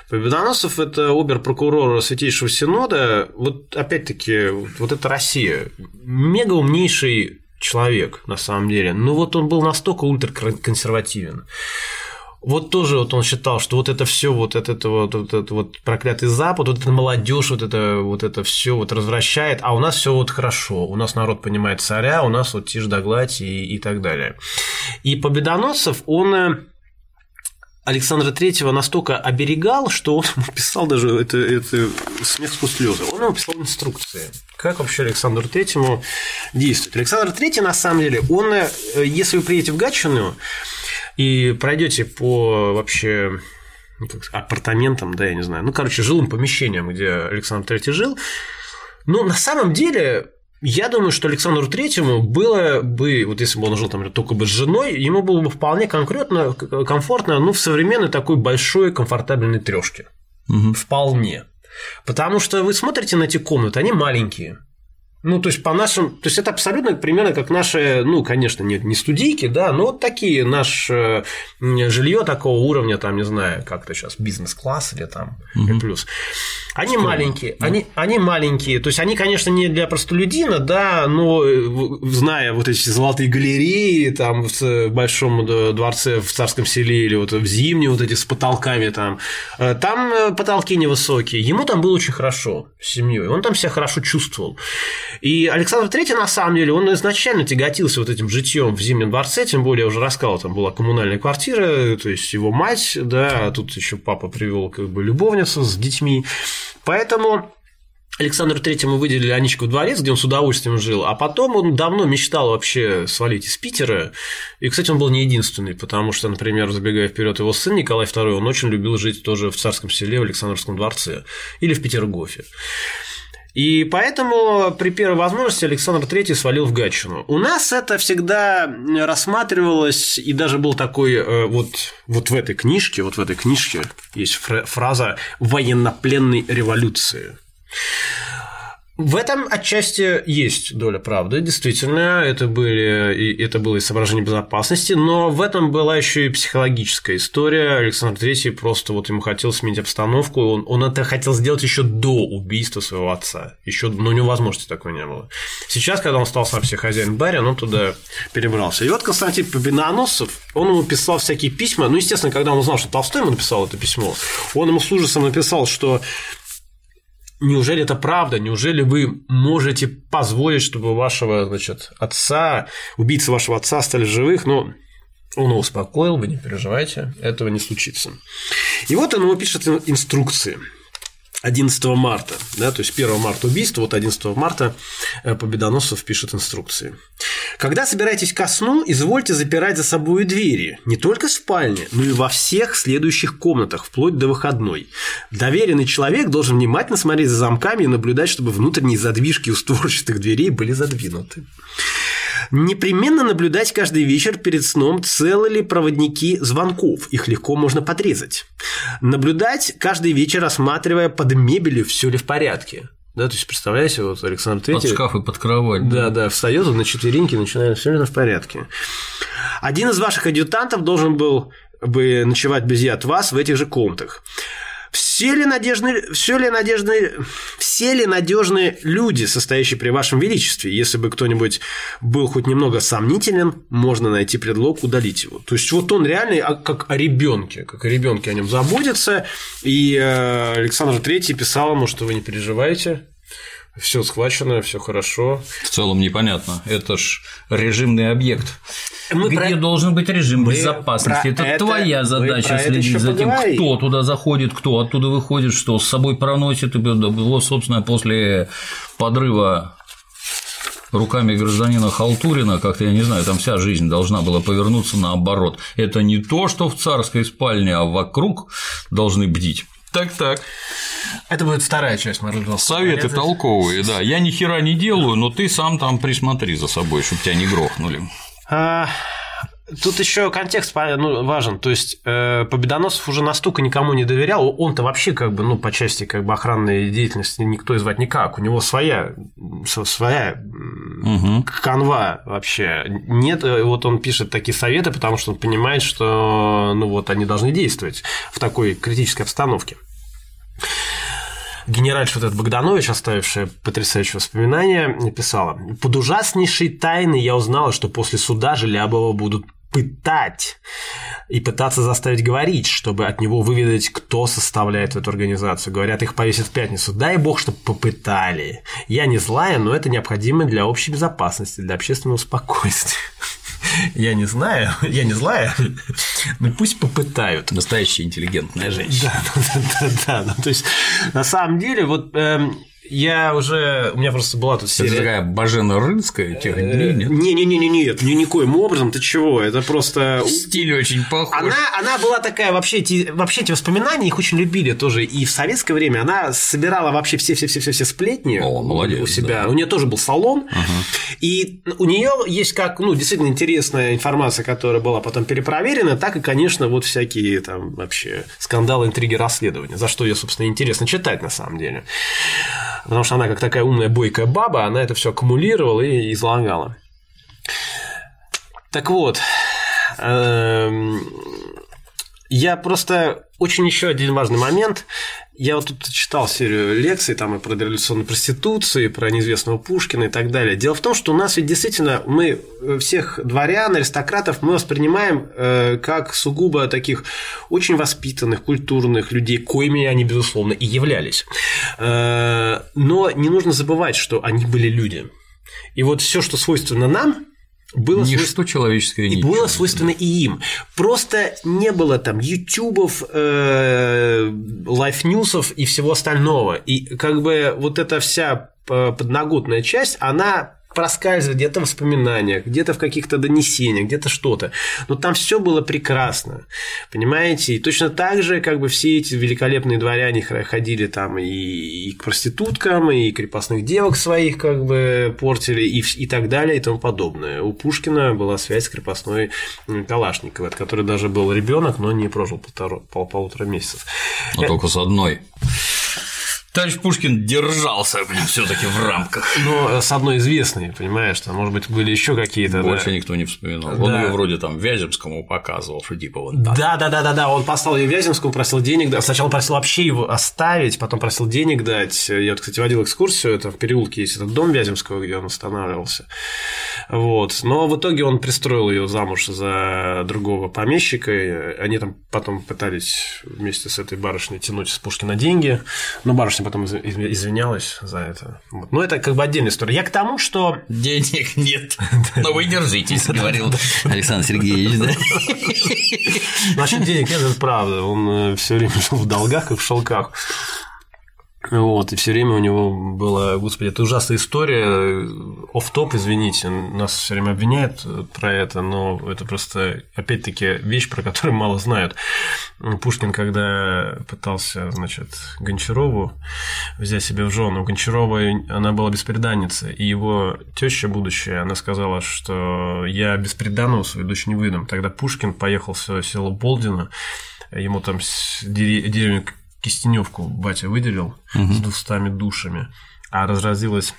Победоносцев – это обер-прокурор Святейшего Синода. Вот опять-таки, вот это Россия. Мега умнейший человек, на самом деле. Но вот он был настолько ультраконсервативен вот тоже вот он считал, что вот это все, вот это вот, вот это вот проклятый Запад, вот эта молодежь, вот это вот это все вот развращает, а у нас все вот хорошо, у нас народ понимает царя, у нас вот тишь да гладь и, и так далее. И Победоносцев, он э, Александра Третьего настолько оберегал, что он писал даже это, это смех сквозь слезы. Он ему писал инструкции, как вообще Александру Третьему действовать. Александр Третий, на самом деле, он, э, если вы приедете в Гатчину, и пройдете по вообще ну, апартаментам, да, я не знаю, ну, короче, жилым помещениям, где Александр III жил, ну, на самом деле, я думаю, что Александру Третьему было бы, вот если бы он жил там только бы с женой, ему было бы вполне конкретно, комфортно, ну, в современной такой большой комфортабельной трешке. Угу. Вполне. Потому что вы смотрите на эти комнаты, они маленькие. Ну, то есть, по нашим. То есть, это абсолютно примерно как наши, ну, конечно, нет, не студийки, да, но вот такие наше жилье такого уровня, там, не знаю, как-то сейчас бизнес-класс или там угу. плюс. Они Скромно. маленькие, да. они, они маленькие, то есть они, конечно, не для простолюдина, да, но зная вот эти золотые галереи там в большом дворце в царском селе или вот в зимние вот эти с потолками там, э, там э, потолки невысокие, ему там было очень хорошо с семьей, он там себя хорошо чувствовал. И Александр III, на самом деле, он изначально тяготился вот этим житьем в Зимнем дворце, тем более, я уже рассказал, там была коммунальная квартира, то есть его мать, да, а тут еще папа привел как бы любовницу с детьми. Поэтому Александру Третьему выделили Аничку дворец, где он с удовольствием жил, а потом он давно мечтал вообще свалить из Питера. И, кстати, он был не единственный, потому что, например, забегая вперед, его сын Николай II, он очень любил жить тоже в царском селе, в Александровском дворце или в Петергофе. И поэтому при первой возможности Александр III свалил в Гатчину. У нас это всегда рассматривалось, и даже был такой э, вот, вот в этой книжке, вот в этой книжке есть фраза «военнопленной революции». В этом отчасти есть доля правды, действительно, это, были, это было и соображение безопасности, но в этом была еще и психологическая история. Александр III просто вот ему хотел сменить обстановку, он, он это хотел сделать еще до убийства своего отца, еще, но у него возможности такой не было. Сейчас, когда он стал сам себе хозяин барин, он туда перебрался. И вот Константин Победоносцев, он ему писал всякие письма, ну, естественно, когда он узнал, что Толстой ему написал это письмо, он ему с ужасом написал, что Неужели это правда? Неужели вы можете позволить, чтобы вашего значит, отца, убийцы вашего отца стали живых? Но он его успокоил, вы не переживайте, этого не случится. И вот он ему пишет инструкции. 11 марта, да, то есть 1 марта убийство, вот 11 марта э, Победоносцев пишет инструкции. Когда собираетесь ко сну, извольте запирать за собой двери, не только в спальне, но и во всех следующих комнатах, вплоть до выходной. Доверенный человек должен внимательно смотреть за замками и наблюдать, чтобы внутренние задвижки у створчатых дверей были задвинуты. Непременно наблюдать каждый вечер перед сном, целы ли проводники звонков. Их легко можно подрезать. Наблюдать каждый вечер, осматривая под мебелью, все ли в порядке. Да, то есть, представляете, вот Александр Третий... Под шкаф и под кровать. Да, да, встает он на четвереньки, начинает все ли в порядке. Один из ваших адъютантов должен был бы ночевать без от вас в этих же комнатах. Все ли надежные, все ли надежные, все ли надежные люди, состоящие при вашем величестве? Если бы кто-нибудь был хоть немного сомнителен, можно найти предлог удалить его. То есть вот он реально как о ребенке, как о ребенке о нем заботится. И э, Александр Третий писал ему, что вы не переживайте, все схвачено, все хорошо. В целом непонятно. Это ж режимный объект. Мы Где про... должен быть режим мы безопасности? Это, это твоя задача следить за тем, поговорим. кто туда заходит, кто оттуда выходит, что с собой проносит. И было, собственно, после подрыва руками гражданина Халтурина, как-то, я не знаю, там вся жизнь должна была повернуться наоборот. Это не то, что в царской спальне, а вокруг должны бдить. Так, так. Это будет вторая часть моего Советы толковые, да. Я ни хера не делаю, но ты сам там присмотри за собой, чтобы тебя не грохнули. А, Тут еще контекст ну, важен. То есть э, Победоносов уже настолько никому не доверял. Он-то вообще как бы, ну, по части как бы охранной деятельности никто и звать никак. У него своя, своя угу. канва вообще. Нет, э, вот он пишет такие советы, потому что он понимает, что ну вот они должны действовать в такой критической обстановке генеральша вот этот Богданович, оставившая потрясающее воспоминание, написала «Под ужаснейшей тайной я узнала, что после суда Желябова будут пытать и пытаться заставить говорить, чтобы от него выведать, кто составляет эту организацию. Говорят, их повесят в пятницу. Дай бог, чтобы попытали. Я не злая, но это необходимо для общей безопасности, для общественного спокойствия. Я не знаю, я не злая, но пусть попытают. Настоящая интеллигентная женщина. Да, да, да, да. Ну, то есть, на самом деле, вот эм, я уже. У меня просто была тут серия. Это такая Бажена Рынская тех э, дней, нет? Не-не-не, нет, ни никоим образом. Ты чего? Это просто. Стиль очень похож. Она, она была такая, вообще эти, вообще эти воспоминания, их очень любили тоже. И в советское время она собирала вообще все-все-все-все сплетни О, молодец, у себя. Да. У нее тоже был салон. Ага. И у нее есть как, ну, действительно интересная информация, которая была потом перепроверена, так и, конечно, вот всякие там вообще скандалы, интриги, расследования, за что ее, собственно, интересно читать на самом деле. Потому что она как такая умная бойкая баба, она это все аккумулировала и излагала. Так вот, эм, я просто очень еще один важный момент. Я вот тут читал серию лекций там и про дореволюционную проституцию, и про неизвестного Пушкина и так далее. Дело в том, что у нас ведь действительно мы всех дворян, аристократов мы воспринимаем э, как сугубо таких очень воспитанных, культурных людей, коими они, безусловно, и являлись. Э, но не нужно забывать, что они были люди. И вот все, что свойственно нам, было Ничто свойственно... человеческое И было свойственно и им. Просто не было там ютубов, э, лайфньюсов и всего остального. И как бы вот эта вся э, подноготная часть, она проскальзывает где-то в воспоминаниях, где-то в каких-то донесениях, где-то что-то. Но там все было прекрасно, понимаете? И точно так же, как бы все эти великолепные дворяне ходили там и, и к проституткам, и крепостных девок своих как бы портили, и, и так далее, и тому подобное. У Пушкина была связь с крепостной Калашниковой, от которой даже был ребенок, но не прожил полтора, пол, полутора месяцев. Но только с одной. Товарищ Пушкин держался все-таки в рамках. Но с одной известной, понимаешь, там, может быть, были еще какие-то. Больше да. никто не вспоминал. Он Да. ее вроде там Вяземскому показывал, что типа вот так. Да, да, да, да, да. Он послал ее Вяземскому, просил денег дать. Сначала просил вообще его оставить, потом просил денег дать. Я вот, кстати, водил экскурсию. Это в переулке есть этот дом Вяземского, где он останавливался. Вот. Но в итоге он пристроил ее замуж за другого помещика. Они там потом пытались вместе с этой барышней тянуть с Пушкина деньги. Но барышня потом из- из- извинялась за это. Вот. Но это как бы отдельная история. Я к тому, что Денег нет, но вы держитесь, говорил Александр Сергеевич. да? Насчет денег нет, это правда. Он все время жил в долгах, как в шелках. Вот, и все время у него было, господи, это ужасная история, оф топ извините, нас все время обвиняют про это, но это просто, опять-таки, вещь, про которую мало знают. Пушкин, когда пытался, значит, Гончарову взять себе в жену, у Гончаровой она была беспреданница, и его теща будущая, она сказала, что я беспреданного свою дочь не выдам. Тогда Пушкин поехал в село Болдино, ему там деревню Кистеневку батя выделил с двухстами душами, а разразилась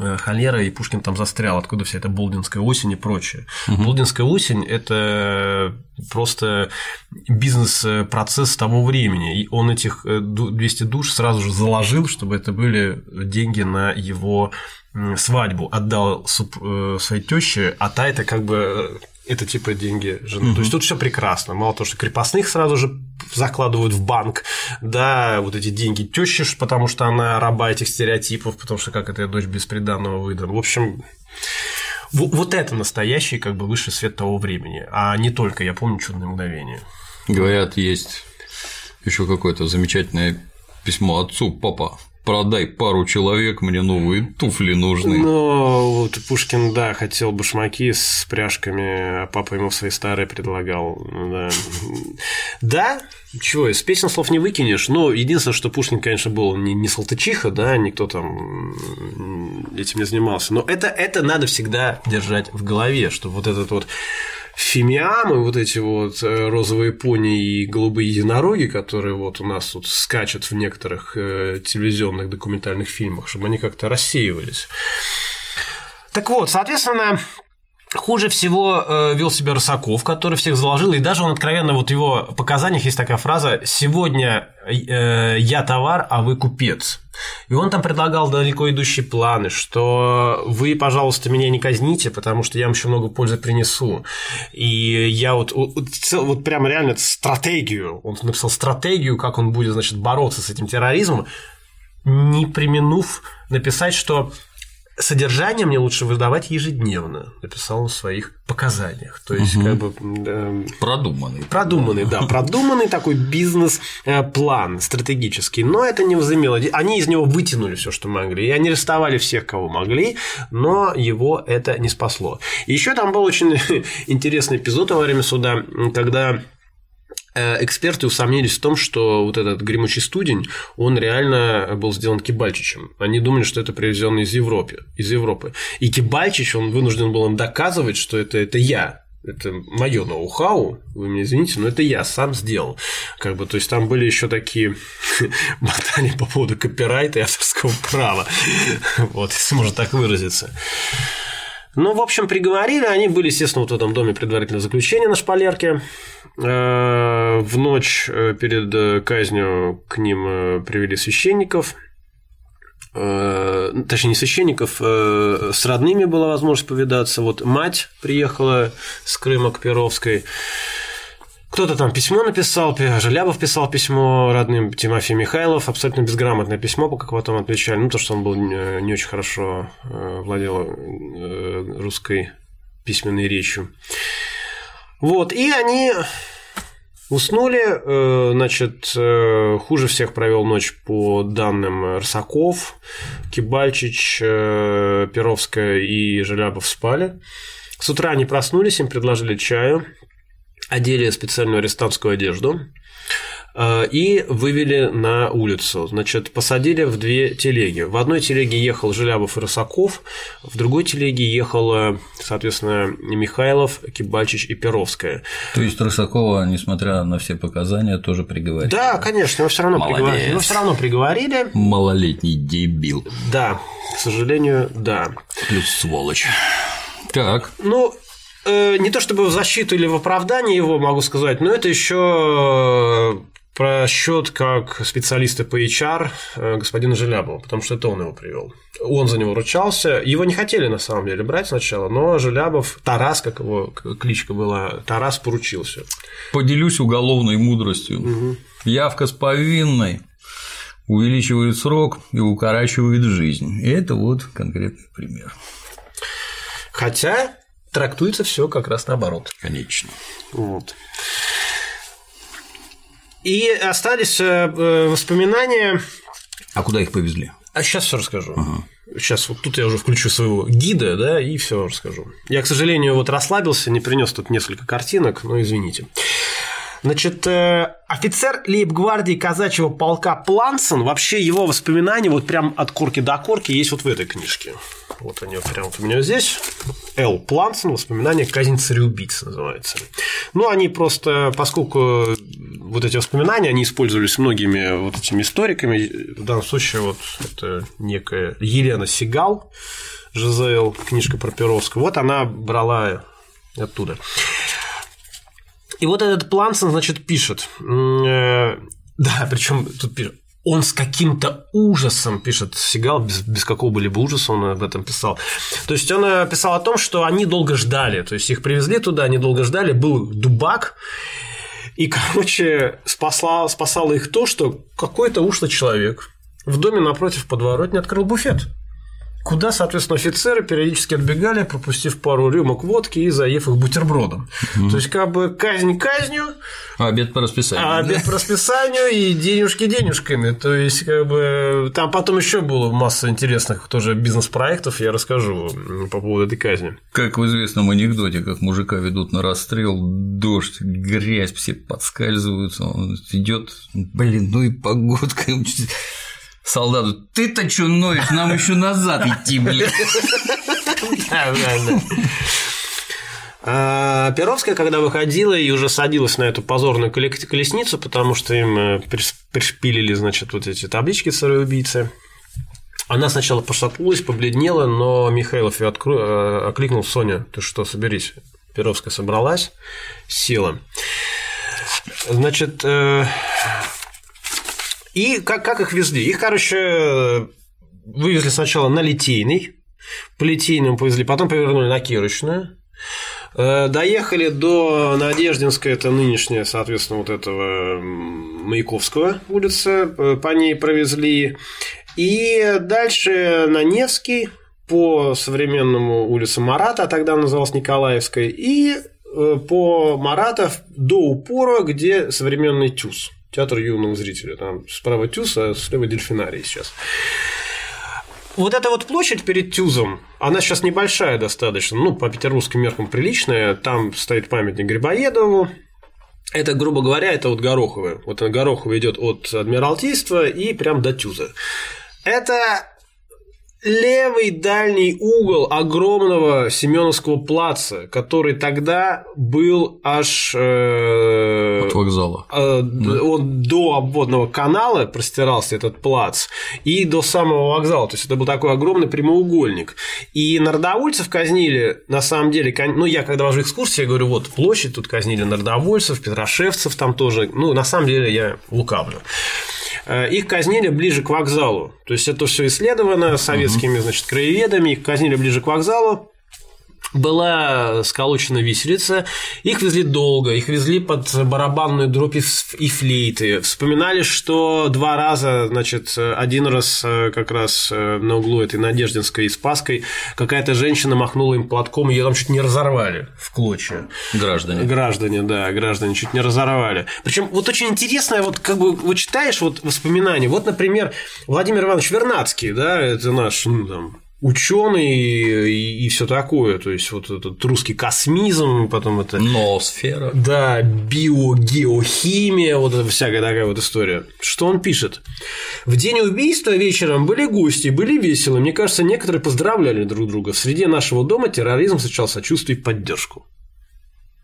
э, холера, и Пушкин там застрял, откуда вся эта болдинская осень и прочее. Болдинская осень – это просто бизнес-процесс того времени, и он этих э, ду- 200 душ сразу же заложил, чтобы это были деньги на его свадьбу, отдал суп- э, своей теще, а та это как бы э, это типа деньги жены. То есть тут все прекрасно. Мало того, что крепостных сразу же закладывают в банк, да, вот эти деньги тещи, потому что она раба этих стереотипов, потому что как это дочь бесприданного выдам. В общем, вот это настоящий как бы высший свет того времени, а не только, я помню, чудное мгновение. Говорят, есть еще какое-то замечательное письмо отцу, папа, продай пару человек, мне новые туфли нужны. Но вот Пушкин, да, хотел башмаки с пряжками, а папа ему свои старые предлагал. Да, да чего, из песен слов не выкинешь. Но единственное, что Пушкин, конечно, был не, не салтычиха, да, никто там этим не занимался. Но это, это надо всегда держать в голове, что вот этот вот фимиамы, вот эти вот э, розовые пони и голубые единороги, которые вот у нас тут скачут в некоторых э, телевизионных документальных фильмах, чтобы они как-то рассеивались. Так вот, соответственно, Хуже всего э, вел себя Рысаков, который всех заложил, и даже он откровенно, вот в его показаниях есть такая фраза «Сегодня э, я товар, а вы купец». И он там предлагал далеко идущие планы, что вы, пожалуйста, меня не казните, потому что я вам еще много пользы принесу. И я вот, вот, вот прям реально стратегию, он написал стратегию, как он будет, значит, бороться с этим терроризмом, не применув написать, что содержание мне лучше выдавать ежедневно, написал он в своих показаниях. То есть, как бы э, Продуманный. продуманный, да, продуманный такой бизнес-план стратегический, но это не возымело. Они из него вытянули все, что могли, и они арестовали всех, кого могли, но его это не спасло. И еще там был очень интересный эпизод во время суда, когда э, эксперты усомнились в том, что вот этот гремучий студень, он реально был сделан Кибальчичем. Они думали, что это привезенный из Европы. Из Европы. И Кибальчич, он вынужден был им доказывать, что это, это я это мое ноу-хау, вы меня извините, но это я сам сделал. Как бы, то есть там были еще такие баталии по поводу копирайта и авторского права. Вот, если можно так выразиться. Ну, в общем, приговорили. Они были, естественно, вот в этом доме предварительного заключения на шпалерке. Э, в ночь э, перед э, казнью к ним привели священников. Точнее, не священников, с родными была возможность повидаться. Вот мать приехала с Крыма к Перовской. Кто-то там письмо написал, Желябов писал письмо родным Тимофей Михайлов, абсолютно безграмотное письмо, как потом отвечали, ну, то, что он был не очень хорошо э, владел э, русской письменной речью. Вот, и они уснули, э, значит, хуже всех провел ночь по данным Рсаков, Кибальчич, Перовская и Желябов спали. С утра они проснулись, им предложили чаю, одели специальную арестантскую одежду э, и вывели на улицу. Значит, посадили в две телеги. В одной телеге ехал Желябов и Росаков, в другой телеге ехал, соответственно, Михайлов, Кибальчич и Перовская. То есть Росакова, несмотря на все показания, тоже приговорили? Да, конечно, его все равно Молодец. приговорили. Его все равно приговорили. Малолетний дебил. Да, к сожалению, да. Плюс сволочь. Так. Ну, Э, не то чтобы в защиту или в оправдание его могу сказать, но это еще э, про счет как специалиста по HR э, господина Желябова, потому что это он его привел. Он за него ручался. Его не хотели на самом деле брать сначала, но Желябов, Тарас, как его кличка была, Тарас поручился. Поделюсь уголовной мудростью. Угу. Явка с повинной увеличивает срок и укорачивает жизнь. И это вот конкретный пример. Хотя трактуется все как раз наоборот. Конечно. Вот. И остались э, воспоминания. А куда их повезли? А сейчас все расскажу. Ага. Сейчас вот тут я уже включу своего гида, да, и все расскажу. Я, к сожалению, вот расслабился, не принес тут несколько картинок, но извините. Значит, э, офицер лейб-гвардии казачьего полка Плансон, вообще его воспоминания вот прям от корки до корки есть вот в этой книжке. Вот они прямо вот у меня здесь. Л. Плансон. Воспоминания казнь цареубийцы называется. Ну, они просто, поскольку вот эти воспоминания, они использовались многими вот этими историками. В данном случае вот это некая Елена Сигал, ЖЗЛ, книжка про Перовского. Вот она брала оттуда. И вот этот Плансон, значит, пишет. Э, да, причем тут пишет. Он с каким-то ужасом пишет Сигал, без, без какого-либо ужаса он об этом писал. То есть он э, писал о том, что они долго ждали, то есть их привезли туда, они долго ждали, был дубак, и, короче, спасало, спасало их то, что какой-то ушлый человек в доме напротив подворотни открыл буфет куда, соответственно, офицеры периодически отбегали, пропустив пару рюмок водки и заев их бутербродом. Угу. То есть, как бы казнь казнью, а обед по расписанию. А обед по расписанию и денежки денежками. То есть, как бы там потом еще было масса интересных тоже бизнес-проектов, я расскажу по поводу этой казни. Как в известном анекдоте, как мужика ведут на расстрел, дождь, грязь, все подскальзываются, он идет, блин, ну и погодка солдату, ты-то чё ноешь, нам еще назад идти, да, да. А Перовская, когда выходила и уже садилась на эту позорную колесницу, потому что им э, пришпилили, значит, вот эти таблички цареубийцы, она сначала пошатнулась, побледнела, но Михайлов ее откру... Э, окликнул Соня, ты что, соберись. Перовская собралась, села. Значит, э, и как, как их везли? Их, короче, вывезли сначала на Литейный, по Литейному повезли, потом повернули на Кирочную, э, Доехали до Надеждинской, это нынешняя, соответственно, вот этого Маяковского улица, по ней провезли. И дальше на Невский, по современному улице Марата, а тогда называлась Николаевская, и э, по Маратов до упора, где современный ТЮЗ театр юного зрителя. Там справа Тюз, а слева дельфинарий сейчас. Вот эта вот площадь перед Тюзом, она сейчас небольшая достаточно, ну, по петербургским меркам приличная. Там стоит памятник Грибоедову. Это, грубо говоря, это вот Гороховое. Вот Горохово идет от Адмиралтейства и прям до Тюза. Это левый дальний угол огромного Семеновского плаца, который тогда был аж... Э, От вокзала. Э, да. Он до обводного канала простирался этот плац и до самого вокзала. То есть это был такой огромный прямоугольник. И народовольцев казнили, на самом деле, ну я когда вожу экскурсии, я говорю, вот площадь, тут казнили народовольцев, петрошевцев там тоже. Ну, на самом деле я лукавлю. Э, их казнили ближе к вокзалу. То есть это все исследовано советскими значит, краеведами, их казнили ближе к вокзалу была сколочена виселица, их везли долго, их везли под барабанную дробь и флейты. Вспоминали, что два раза, значит, один раз э, как раз э, на углу этой Надеждинской и Спаской какая-то женщина махнула им платком, ее там чуть не разорвали в клочья. Граждане. Граждане, да, граждане чуть не разорвали. Причем вот очень интересно, вот как бы вот читаешь вот воспоминания, вот, например, Владимир Иванович Вернадский, да, это наш, ну, там, ученый и, и все такое, то есть вот этот русский космизм, потом это ноосфера, да, биогеохимия, вот эта всякая такая вот история. Что он пишет? В день убийства вечером были гости, были весело. Мне кажется, некоторые поздравляли друг друга. В среде нашего дома терроризм встречал сочувствие и поддержку.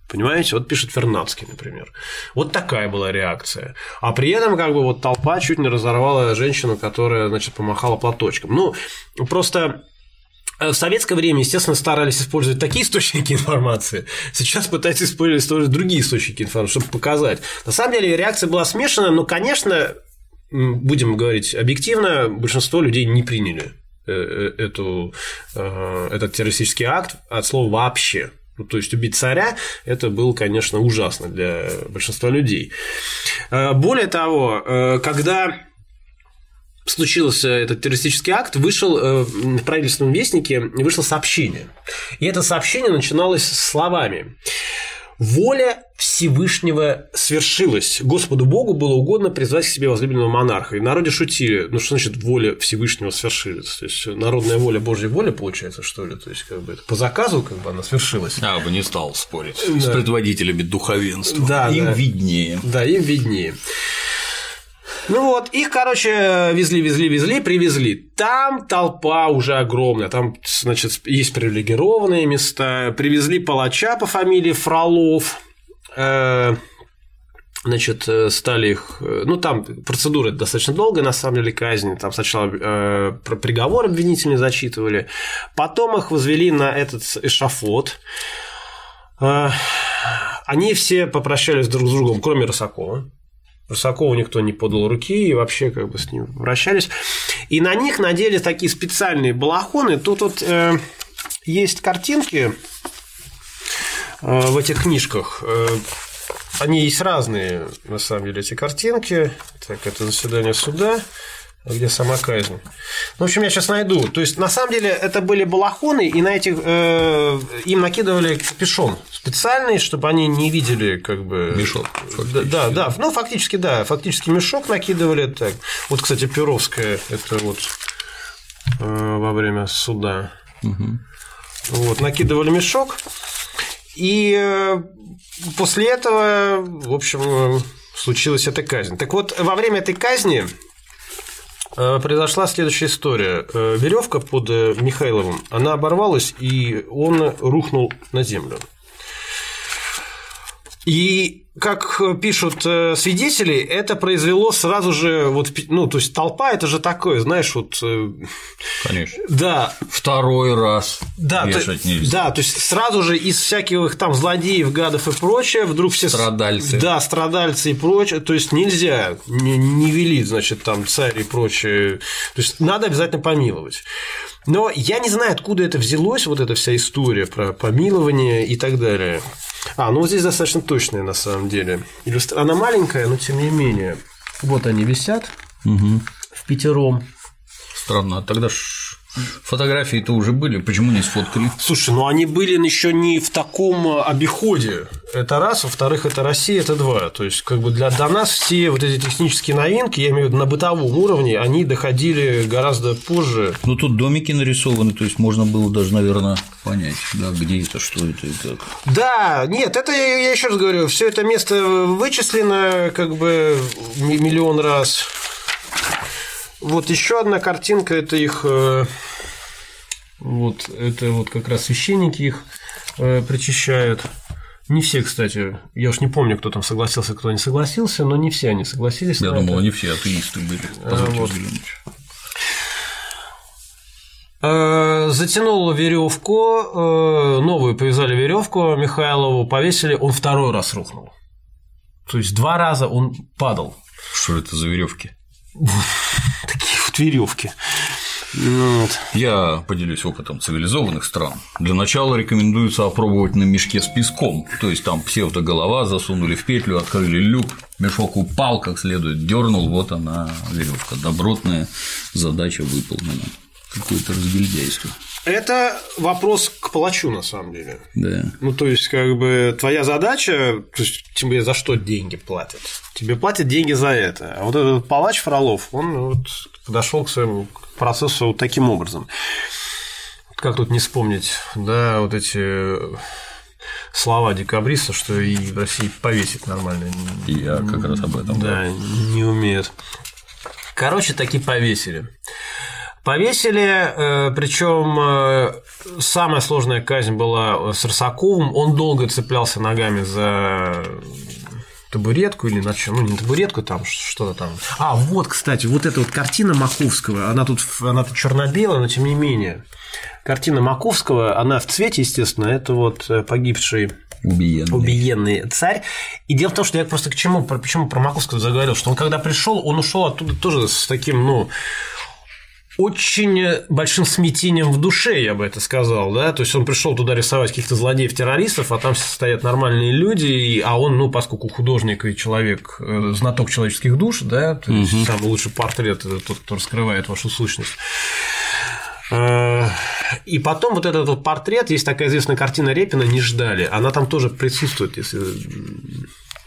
Понимаете, вот пишет Вернадский, например. Вот такая была реакция. А при этом, как бы, вот толпа чуть не разорвала женщину, которая, значит, помахала платочком. Ну, просто э, в советское время, естественно, старались использовать такие источники информации. Сейчас пытаются использовать другие источники информации, чтобы показать. На самом деле реакция была смешанная, но, конечно, будем говорить объективно, большинство людей не приняли э, э, эту, этот террористический акт от слова вообще. Ну, то есть убить царя это было, конечно, ужасно для большинства людей. Э, более того, э, когда случился этот террористический акт, вышел э, в правительственном вестнике вышло сообщение. И это сообщение начиналось словами Воля Всевышнего свершилась. Господу Богу было угодно призвать к себе возлюбленного монарха. И в народе шутили, ну что значит воля Всевышнего свершилась? То есть народная воля Божья воля получается, что ли? То есть как бы по заказу как бы она свершилась. Я бы не стал спорить да. с предводителями духовенства. Да, им да. виднее. Да, им виднее. Ну вот, их, короче, везли, везли, везли, привезли. Там толпа уже огромная, там, значит, есть привилегированные места. Привезли палача по фамилии Фролов. Э, значит, э, стали их... Э, ну, там процедура достаточно долгая, на самом деле, казни. Там сначала э, приговор обвинительный зачитывали, потом их возвели на этот эшафот. Э, они все попрощались друг с другом, кроме Росакова. Русакову никто не подал руки и вообще как бы с ним вращались. И на них надели такие специальные балахоны. Тут вот э, есть картинки э, в этих книжках. Э, они есть разные, на самом деле, эти картинки. Так, это заседание суда где сама казнь. Ну, в общем, я сейчас найду. То есть, на самом деле, это были балахоны, и на этих э, им накидывали капюшон специальный, чтобы они не видели, как бы. Мешок. Да, да, ну, фактически, да, фактически мешок накидывали. Так. Вот, кстати, Перовская, это вот э, во время суда. Угу. Вот, накидывали мешок. И э, после этого, в общем, случилась эта казнь. Так вот, во время этой казни Э, произошла следующая история. Э, Веревка под э, Михайловым, она оборвалась, и он рухнул на землю. И как пишут свидетели, это произвело сразу же вот, ну, то есть толпа это же такое, знаешь, вот. Конечно. Да. Второй раз. Да, вешать то, нельзя. Да, то есть сразу же из всяких там злодеев, гадов и прочее вдруг все страдальцы. Да, страдальцы и прочее, то есть нельзя не, не велит, значит, там царь и прочее. То есть надо обязательно помиловать. Но я не знаю, откуда это взялось, вот эта вся история про помилование и так далее. А, ну вот здесь достаточно точная на самом деле. Иллюстра... Она маленькая, но тем не менее. Вот они висят угу. в пятером. Странно, а тогда Фотографии-то уже были, почему не сфоткали? Слушай, ну они были еще не в таком обиходе. Это раз, во-вторых, это Россия, это два. То есть, как бы для до нас все вот эти технические новинки, я имею в виду на бытовом уровне, они доходили гораздо позже. Ну тут домики нарисованы, то есть можно было даже, наверное, понять, да, где это, что это и как. Да, нет, это я еще раз говорю, все это место вычислено как бы миллион раз. Вот еще одна картинка, это их э, Вот это вот как раз священники их э, причащают. Не все, кстати, я уж не помню, кто там согласился, кто не согласился, но не все они согласились. Я думал, это. они все атеисты были. Позвольте вот. взглянуть. Затянул веревку, новую повязали веревку Михайлову, повесили, он второй раз рухнул. То есть два раза он падал. Что это за веревки? Такие вот веревки. Вот. Я поделюсь опытом цивилизованных стран. Для начала рекомендуется опробовать на мешке с песком. То есть там псевдоголова засунули в петлю, открыли люк, мешок упал как следует, дернул, вот она веревка. Добротная задача выполнена. Какое-то разгильдяйство. Это вопрос к палачу, на самом деле. Да. Ну, то есть, как бы твоя задача, то есть, тебе за что деньги платят? Тебе платят деньги за это. А вот этот палач Фролов, он вот подошел к своему процессу вот таким образом. Как тут не вспомнить, да, вот эти слова декабриста, что и в России повесить нормально. Я как раз об этом. Да, не умеют. Короче, таки повесили. Повесили, причем самая сложная казнь была с Рысаковым. Он долго цеплялся ногами за табуретку или на чем? Ну, не табуретку, там что-то там. А, вот, кстати, вот эта вот картина Маковского, она тут, она тут черно-белая, но тем не менее. Картина Маковского, она в цвете, естественно, это вот погибший Убиенный. убиенный царь. И дело в том, что я просто к чему, почему про Маковского заговорил, что он когда пришел, он ушел оттуда тоже с таким, ну, очень большим смятением в душе, я бы это сказал, да, то есть он пришел туда рисовать каких-то злодеев-террористов, а там стоят нормальные люди, а он, ну, поскольку художник и человек, знаток человеческих душ, да, то есть угу. самый лучший портрет – это тот, кто раскрывает вашу сущность. И потом вот этот вот портрет, есть такая известная картина Репина «Не ждали», она там тоже присутствует, если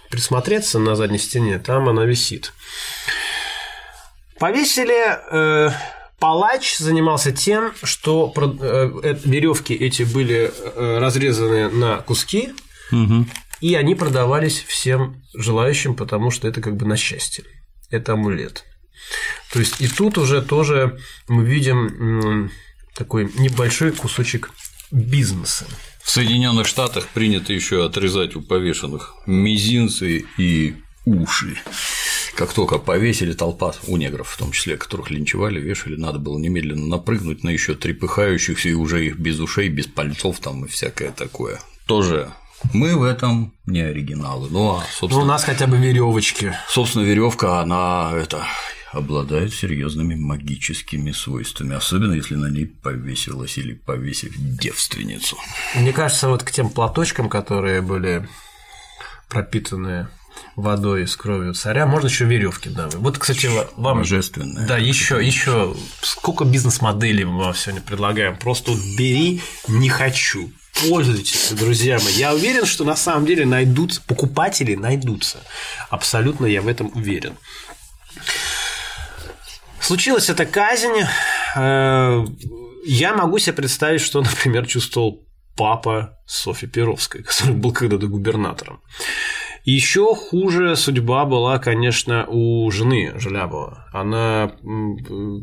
присмотреться на задней стене, там она висит. Повесили Палач занимался тем, что веревки эти были разрезаны на куски, угу. и они продавались всем желающим, потому что это как бы на счастье. Это амулет. То есть и тут уже тоже мы видим такой небольшой кусочек бизнеса. В Соединенных Штатах принято еще отрезать у повешенных мизинцы и уши. Как только повесили толпа у негров, в том числе, которых линчевали, вешали, надо было немедленно напрыгнуть на еще трепыхающихся и уже их без ушей, без пальцов там и всякое такое. Тоже мы в этом не оригиналы. Ну, а, собственно, ну, у нас хотя бы веревочки. Собственно, веревка, она это обладает серьезными магическими свойствами, особенно если на ней повесилась или повесив девственницу. Мне кажется, вот к тем платочкам, которые были пропитаны водой с кровью царя, можно еще веревки давать. Вот, кстати, вам божественное. Да, еще, еще сколько бизнес-моделей мы вам сегодня предлагаем. Просто вот бери, не хочу. Пользуйтесь, друзья мои. Я уверен, что на самом деле найдутся покупатели, найдутся. Абсолютно я в этом уверен. Случилась эта казнь. Я могу себе представить, что, например, чувствовал папа Софьи Перовской, который был когда-то губернатором. Еще хуже судьба была, конечно, у жены Желябова. Она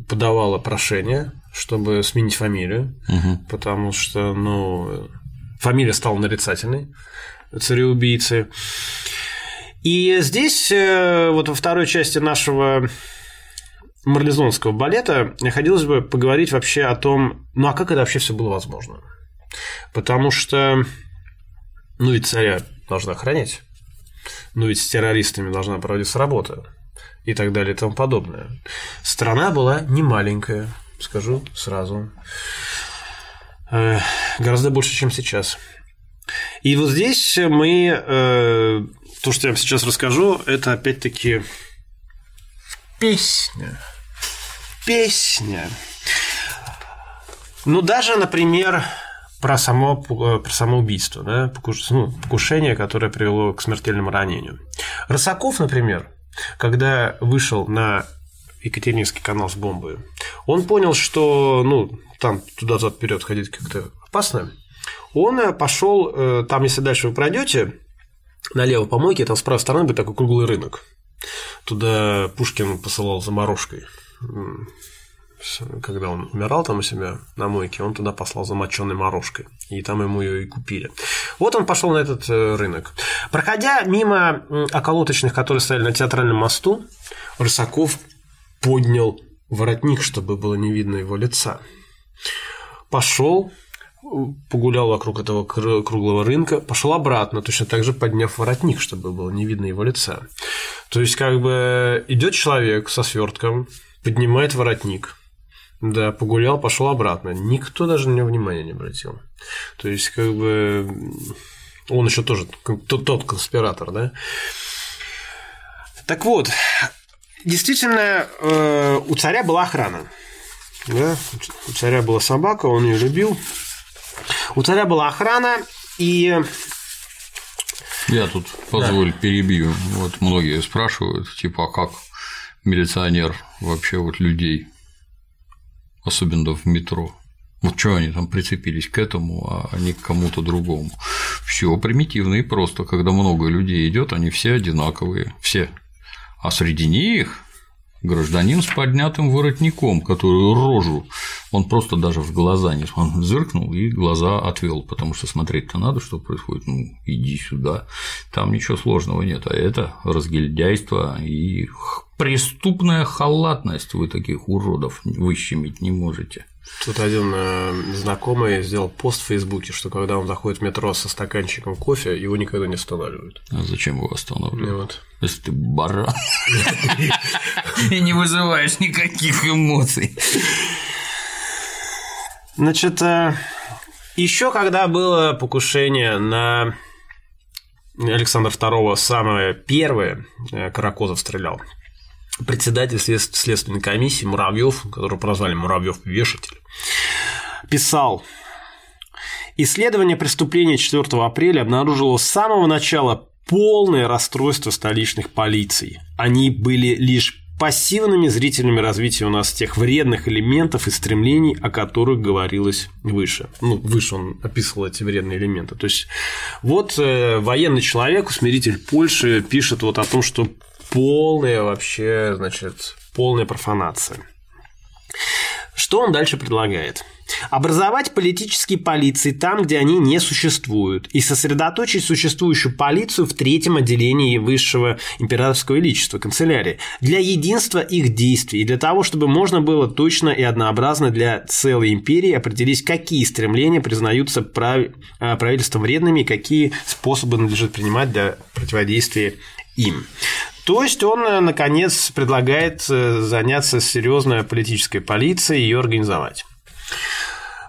подавала прошение, чтобы сменить фамилию, угу. потому что, ну, фамилия стала нарицательной цареубийцы. И здесь, вот во второй части нашего марлезонского балета хотелось бы поговорить вообще о том, ну а как это вообще все было возможно? Потому что, ну ведь царя должна охранять ну ведь с террористами должна проводиться работа и так далее и тому подобное. Страна была не маленькая, скажу сразу, гораздо больше, чем сейчас. И вот здесь мы, то, что я вам сейчас расскажу, это опять-таки песня. Песня. Ну, даже, например, про само, про самоубийство, да, ну, покушение, которое привело к смертельному ранению. Росаков, например, когда вышел на Екатерининский канал с бомбой, он понял, что ну, там туда-назад вперед ходить как-то опасно. Он пошел, там, если дальше вы пройдете, налево по мойке, там с правой стороны будет такой круглый рынок. Туда Пушкин посылал заморожкой когда он умирал там у себя на мойке, он туда послал замоченной морожкой. И там ему ее и купили. Вот он пошел на этот э, рынок. Проходя мимо околоточных, которые стояли на театральном мосту, Рысаков поднял воротник, чтобы было не видно его лица. Пошел, погулял вокруг этого круглого рынка, пошел обратно, точно так же подняв воротник, чтобы было не видно его лица. То есть, как бы идет человек со свертком, поднимает воротник, да, погулял, пошел обратно. Никто даже на него внимания не обратил. То есть, как бы он еще тоже тот, тот конспиратор, да. Так вот, действительно, э, у царя была охрана. Да? У царя была собака, он ее любил. У царя была охрана, и я тут позволь да. перебью. Вот многие спрашивают, типа, а как милиционер вообще вот людей, особенно в метро. Вот что они там прицепились к этому, а не к кому-то другому. Все примитивно и просто. Когда много людей идет, они все одинаковые. Все. А среди них гражданин с поднятым воротником, который рожу, он просто даже в глаза не он зыркнул и глаза отвел, потому что смотреть-то надо, что происходит, ну, иди сюда, там ничего сложного нет, а это разгильдяйство и преступная халатность, вы таких уродов выщемить не можете. Тут один э, знакомый сделал пост в Фейсбуке, что когда он заходит в метро со стаканчиком кофе, его никогда не останавливают. А зачем его останавливают? Вот. Если ты баран и не вызываешь никаких эмоций. Значит, э, еще когда было покушение на Александра II, самое первое, э, Каракозов стрелял председатель следственной комиссии Муравьев, которого прозвали Муравьев вешатель, писал Исследование преступления 4 апреля обнаружило с самого начала полное расстройство столичных полиций. Они были лишь пассивными зрителями развития у нас тех вредных элементов и стремлений, о которых говорилось выше. Ну, выше он описывал эти вредные элементы. То есть, вот э, военный человек, усмиритель Польши, пишет вот о том, что полная вообще, значит, полная профанация. Что он дальше предлагает? Образовать политические полиции там, где они не существуют, и сосредоточить существующую полицию в третьем отделении Высшего Императорского Величества, канцелярии, для единства их действий и для того, чтобы можно было точно и однообразно для целой империи определить, какие стремления признаются прав... Э, правительством вредными и какие способы надлежит принимать для противодействия им. То есть он, э, наконец, предлагает э, заняться серьезной политической полицией и ее организовать.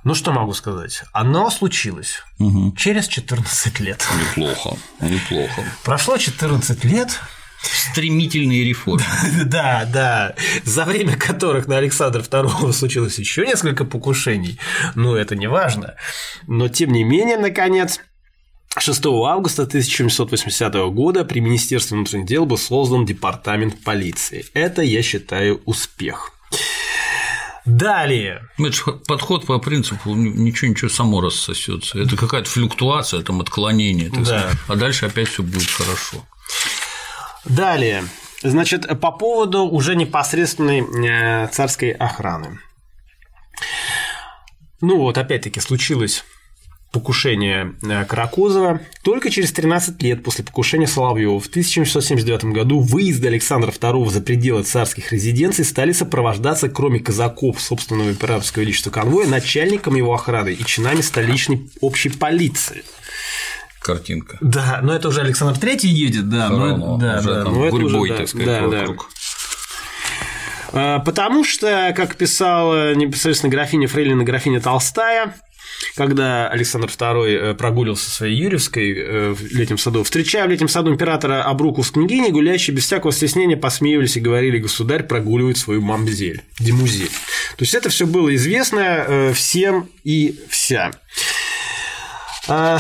Ну, что могу сказать? Оно случилось угу. через 14 лет. Неплохо, неплохо. Прошло 14 лет, стремительные реформы. Да, да, за время которых на Александра II случилось еще несколько покушений, но это не важно. Но тем не менее, наконец, 6 августа 1780 года при Министерстве внутренних дел был создан департамент полиции. Это, я считаю, успех. Далее. Это же подход по принципу ничего ничего само рассосется. Это какая-то флюктуация, там отклонение, так да. а дальше опять все будет хорошо. Далее. Значит, по поводу уже непосредственной э, царской охраны. Ну вот, опять-таки, случилось покушение э, Каракозова. Только через 13 лет после покушения Соловьева в 1779 году выезды Александра II за пределы царских резиденций стали сопровождаться, кроме казаков собственного императорского величества конвоя, начальником его охраны и чинами столичной общей полиции картинка. Да, но это уже Александр III едет, да, но, да, уже да, там но гурьбой, это уже, так сказать, да, вокруг. Да. Потому что, как писала непосредственно графиня Фрейлина, графиня Толстая, когда Александр II э, прогуливался своей Юрьевской э, в летнем саду, встречая в летнем саду императора Абруку с княгиней, гуляющие без всякого стеснения посмеивались и говорили, государь прогуливает свою мамзель, демузель. То есть это все было известно э, всем и вся. А,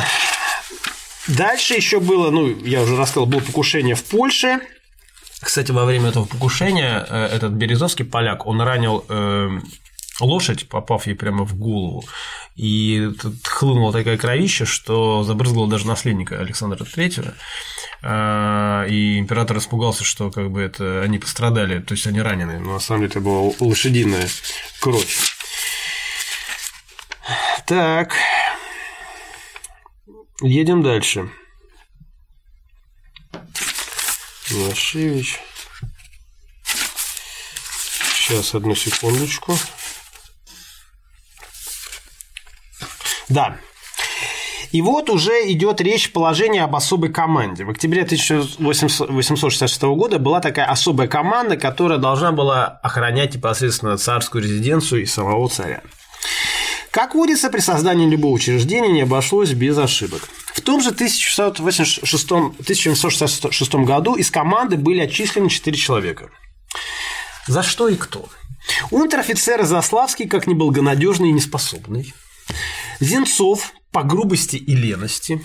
дальше еще было, ну, я уже рассказал, было покушение в Польше. Кстати, во время этого покушения этот Березовский поляк, он ранил лошадь, попав ей прямо в голову. И тут хлынула такая кровища, что забрызгала даже наследника Александра III. а, и император испугался, что как бы это они пострадали, то есть они ранены, но на самом деле это была лошадиная кровь. Так, едем дальше. Милошевич. Сейчас, одну секундочку. Да. И вот уже идет речь положения об особой команде. В октябре 1866 года была такая особая команда, которая должна была охранять непосредственно царскую резиденцию и самого царя. Как водится, при создании любого учреждения не обошлось без ошибок. В том же 1686, 1766 году из команды были отчислены 4 человека. За что и кто? Унтер-офицер Заславский как неблагонадежный и неспособный. Зенцов по грубости и лености.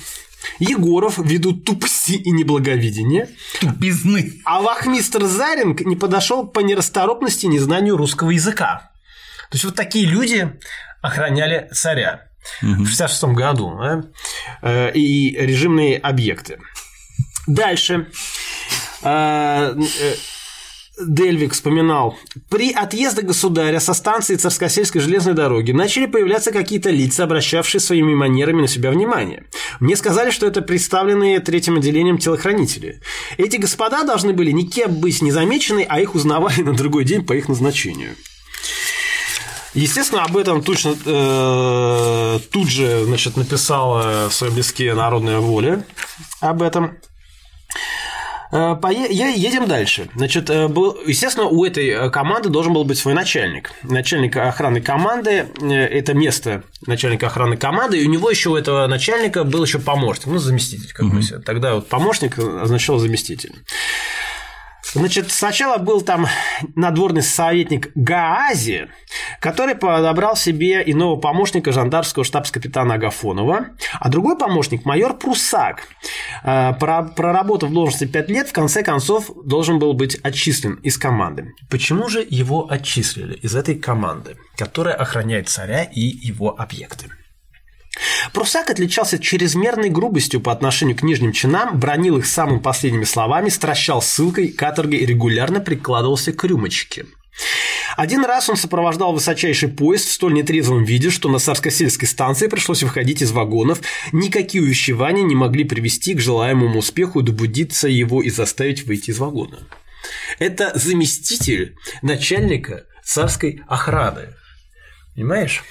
Егоров ввиду тупости и неблаговидения. Тупизны. А вахмистр Заринг не подошел по нерасторопности и незнанию русского языка. То есть вот такие люди охраняли царя угу. в 66 году да? Э, и режимные объекты. Дальше. Дельвик вспоминал, при отъезде государя со станции Царскосельской железной дороги начали появляться какие-то лица, обращавшие своими манерами на себя внимание. Мне сказали, что это представленные третьим отделением телохранители. Эти господа должны были никем быть незамечены, а их узнавали на другой день по их назначению. Естественно, об этом точно, э, тут же значит, написала в своем листке «Народная воля» об этом. Э, едем дальше. Значит, э, был, естественно, у этой э, команды должен был быть свой начальник. Начальник охраны команды – это место начальника охраны команды, и у него еще у этого начальника был еще помощник, ну, заместитель какой-то. Угу. Тогда вот помощник означал заместитель. Значит, сначала был там надворный советник Гаази, который подобрал себе иного помощника жандарского штабс-капитана Агафонова, а другой помощник – майор Прусак. Э, проработав в должности 5 лет, в конце концов должен был быть отчислен из команды. Почему же его отчислили из этой команды, которая охраняет царя и его объекты? Прусак отличался чрезмерной грубостью по отношению к нижним чинам, бронил их самыми последними словами, стращал ссылкой, каторгой и регулярно прикладывался к рюмочке. Один раз он сопровождал высочайший поезд в столь нетрезвом виде, что на Сарскосельской станции пришлось выходить из вагонов. Никакие увещевания не могли привести к желаемому успеху добудиться его и заставить выйти из вагона. Это заместитель начальника царской охраны. Понимаешь?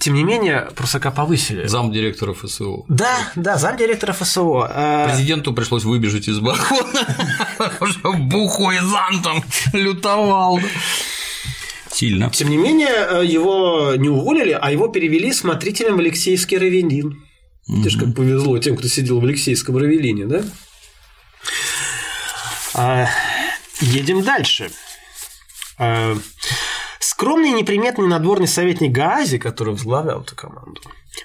Тем не менее, Прусака повысили. Зам директора ФСО. Да, да, зам директора ФСО. Э, Президенту пришлось выбежать из балкона, бухой зантом лютовал. Сильно. Тем не менее, э, его не уволили, а его перевели смотрителем в Алексейский Равенин. Видишь, как повезло тем, кто сидел в Алексейском Равелине, да? А, едем дальше. Скромный и неприметный надворный советник Гаази, который возглавлял эту команду,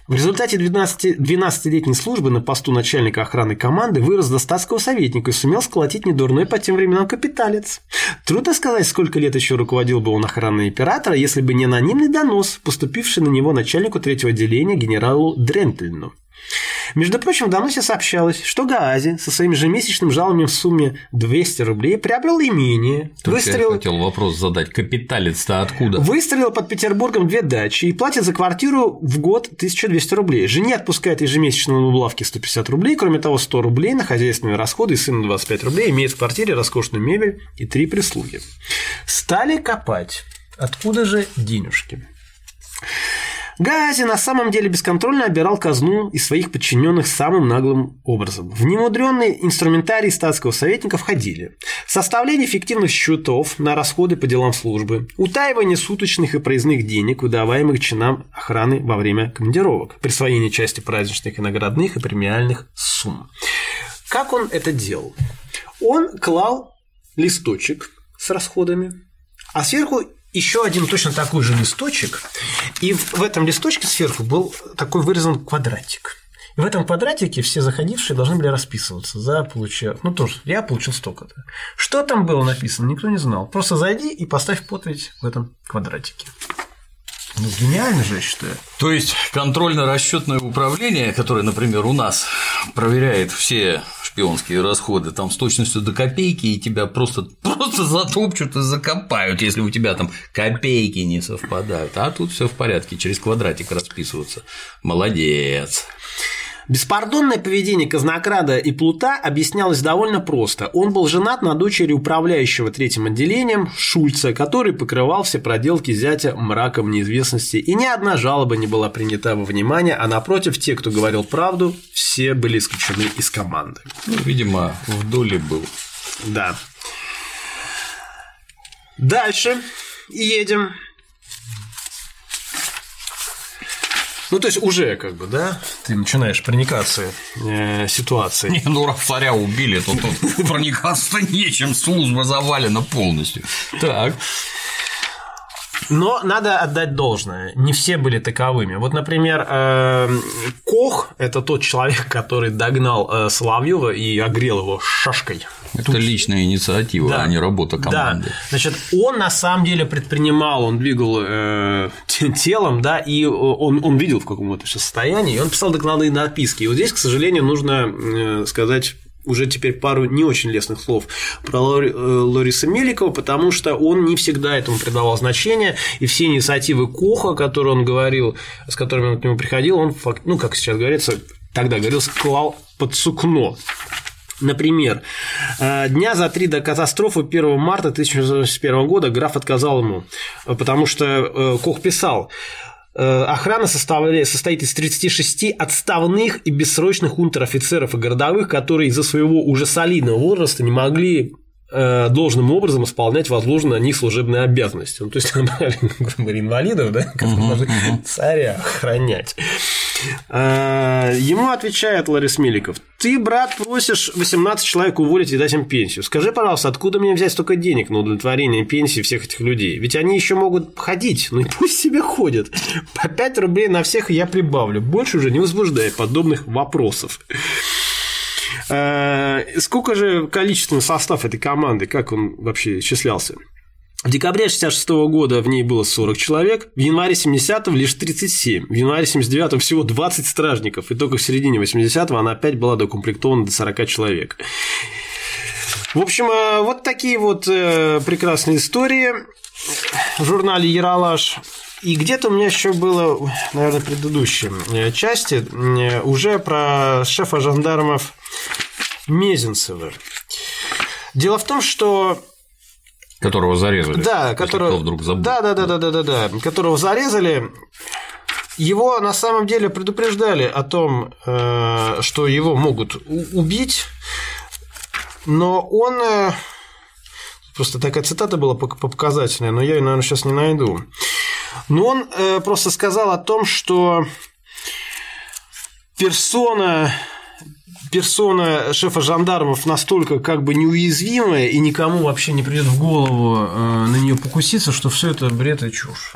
в результате 12, 12-летней службы на посту начальника охраны команды вырос до статского советника и сумел сколотить недурной по тем временам капиталец. Трудно сказать, сколько лет еще руководил бы он охраной императора, если бы не анонимный донос, поступивший на него начальнику третьего отделения генералу Дрентельну. Между прочим, в доносе сообщалось, что Гаази со своим ежемесячным жалованием в сумме 200 рублей приобрел имение. Только выстрелил... я хотел вопрос задать, капиталец-то откуда? Выстрелил под Петербургом две дачи и платит за квартиру в год 1200 рублей. Жене отпускает ежемесячно на улавки 150 рублей, кроме того 100 рублей на хозяйственные расходы и сыну 25 рублей, имеет в квартире роскошную мебель и три прислуги. Стали копать. Откуда же денежки? Гази на самом деле бесконтрольно обирал казну и своих подчиненных самым наглым образом. В немудренный инструментарий статского советника входили составление фиктивных счетов на расходы по делам службы, утаивание суточных и проездных денег, выдаваемых чинам охраны во время командировок, присвоение части праздничных и наградных и премиальных сумм. Как он это делал? Он клал листочек с расходами, а сверху еще один точно такой же листочек, и в этом листочке сверху был такой вырезан квадратик. И в этом квадратике все заходившие должны были расписываться за получение. Ну, тоже, я получил столько-то. Что там было написано, никто не знал. Просто зайди и поставь подпись в этом квадратике. Ну, гениально же, я считаю. То есть контрольно-расчетное управление, которое, например, у нас проверяет все шпионские расходы там с точностью до копейки, и тебя просто, просто затопчут и закопают, если у тебя там копейки не совпадают. А тут все в порядке, через квадратик расписываться. Молодец. Беспардонное поведение казнокрада и Плута объяснялось довольно просто. Он был женат на дочери управляющего третьим отделением Шульца, который покрывал все проделки зятя мраком неизвестности, и ни одна жалоба не была принята во внимание, а напротив, те, кто говорил правду, все были исключены из команды. Ну, видимо, в доле был. Да. Дальше едем. Ну, то есть уже как бы, да, ты начинаешь проникаться э, ситуацией. Не, ну раз царя убили, то тут проникаться нечем, служба завалена полностью. Так. Но надо отдать должное, не все были таковыми. Вот, например, э, Кох – это тот человек, который догнал э, Соловьева и огрел его шашкой. Это Тут... личная инициатива, да. а не работа команды. Да. Значит, он на самом деле предпринимал, он двигал э, телом, да, и он, он видел в каком то состоянии, и он писал докладные написки. И вот здесь, к сожалению, нужно э, сказать уже теперь пару не очень лестных слов про Лори, э, Лориса Меликова, потому что он не всегда этому придавал значение, и все инициативы Коха, которые он говорил, с которыми он к нему приходил, он, ну, как сейчас говорится, тогда говорил, клал под сукно. Например, э, дня за три до катастрофы 1 марта 1981 года граф отказал ему, потому что э, Кох писал, Э, охрана состоит из 36 отставных и бессрочных унтер-офицеров и городовых, которые из-за своего уже солидного возраста не могли Э, должным образом исполнять возложенные на них служебные обязанности. Ну, то есть, например, инвалидов, да, которые царя охранять. Э, ему отвечает Ларис Меликов, ты, брат, просишь 18 человек уволить и дать им пенсию. Скажи, пожалуйста, откуда мне взять столько денег на удовлетворение пенсии всех этих людей? Ведь они еще могут ходить, ну и пусть себе ходят. По 5 рублей на всех я прибавлю. Больше уже не возбуждая подобных вопросов. Э, сколько же количественный состав этой команды, как он вообще исчислялся? В декабре 66 года в ней было 40 человек, в январе 70-го лишь 37, в январе 79-го всего 20 стражников, и только в середине 80-го она опять была докомплектована до 40 человек. В общем, э, вот такие вот э, прекрасные истории в журнале «Яралаш». И где-то у меня еще было, наверное, в предыдущей части уже про шефа жандармов Мезенцева. Дело в том, что Которого зарезали. Да, которого вдруг забыл. Да, да, да, да, да, да, да, которого зарезали. Его на самом деле предупреждали о том, э, что его могут убить, но он э, просто такая цитата была показательная, но я ее, наверное, сейчас не найду. Но он э, просто сказал о том, что персона персона шефа жандармов настолько как бы неуязвимая и никому вообще не придет в голову э, на нее покуситься, что все это бред и чушь.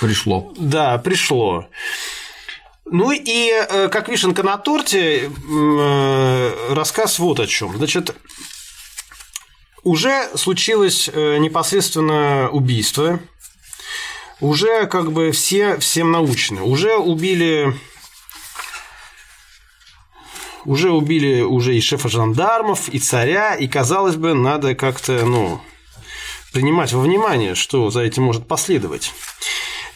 Пришло. Да, пришло. Ну и э, как вишенка на торте, э, рассказ вот о чем. Значит, уже случилось непосредственно убийство, уже как бы все всем научены, уже убили уже убили уже и шефа жандармов, и царя, и, казалось бы, надо как-то, ну, принимать во внимание, что за этим может последовать.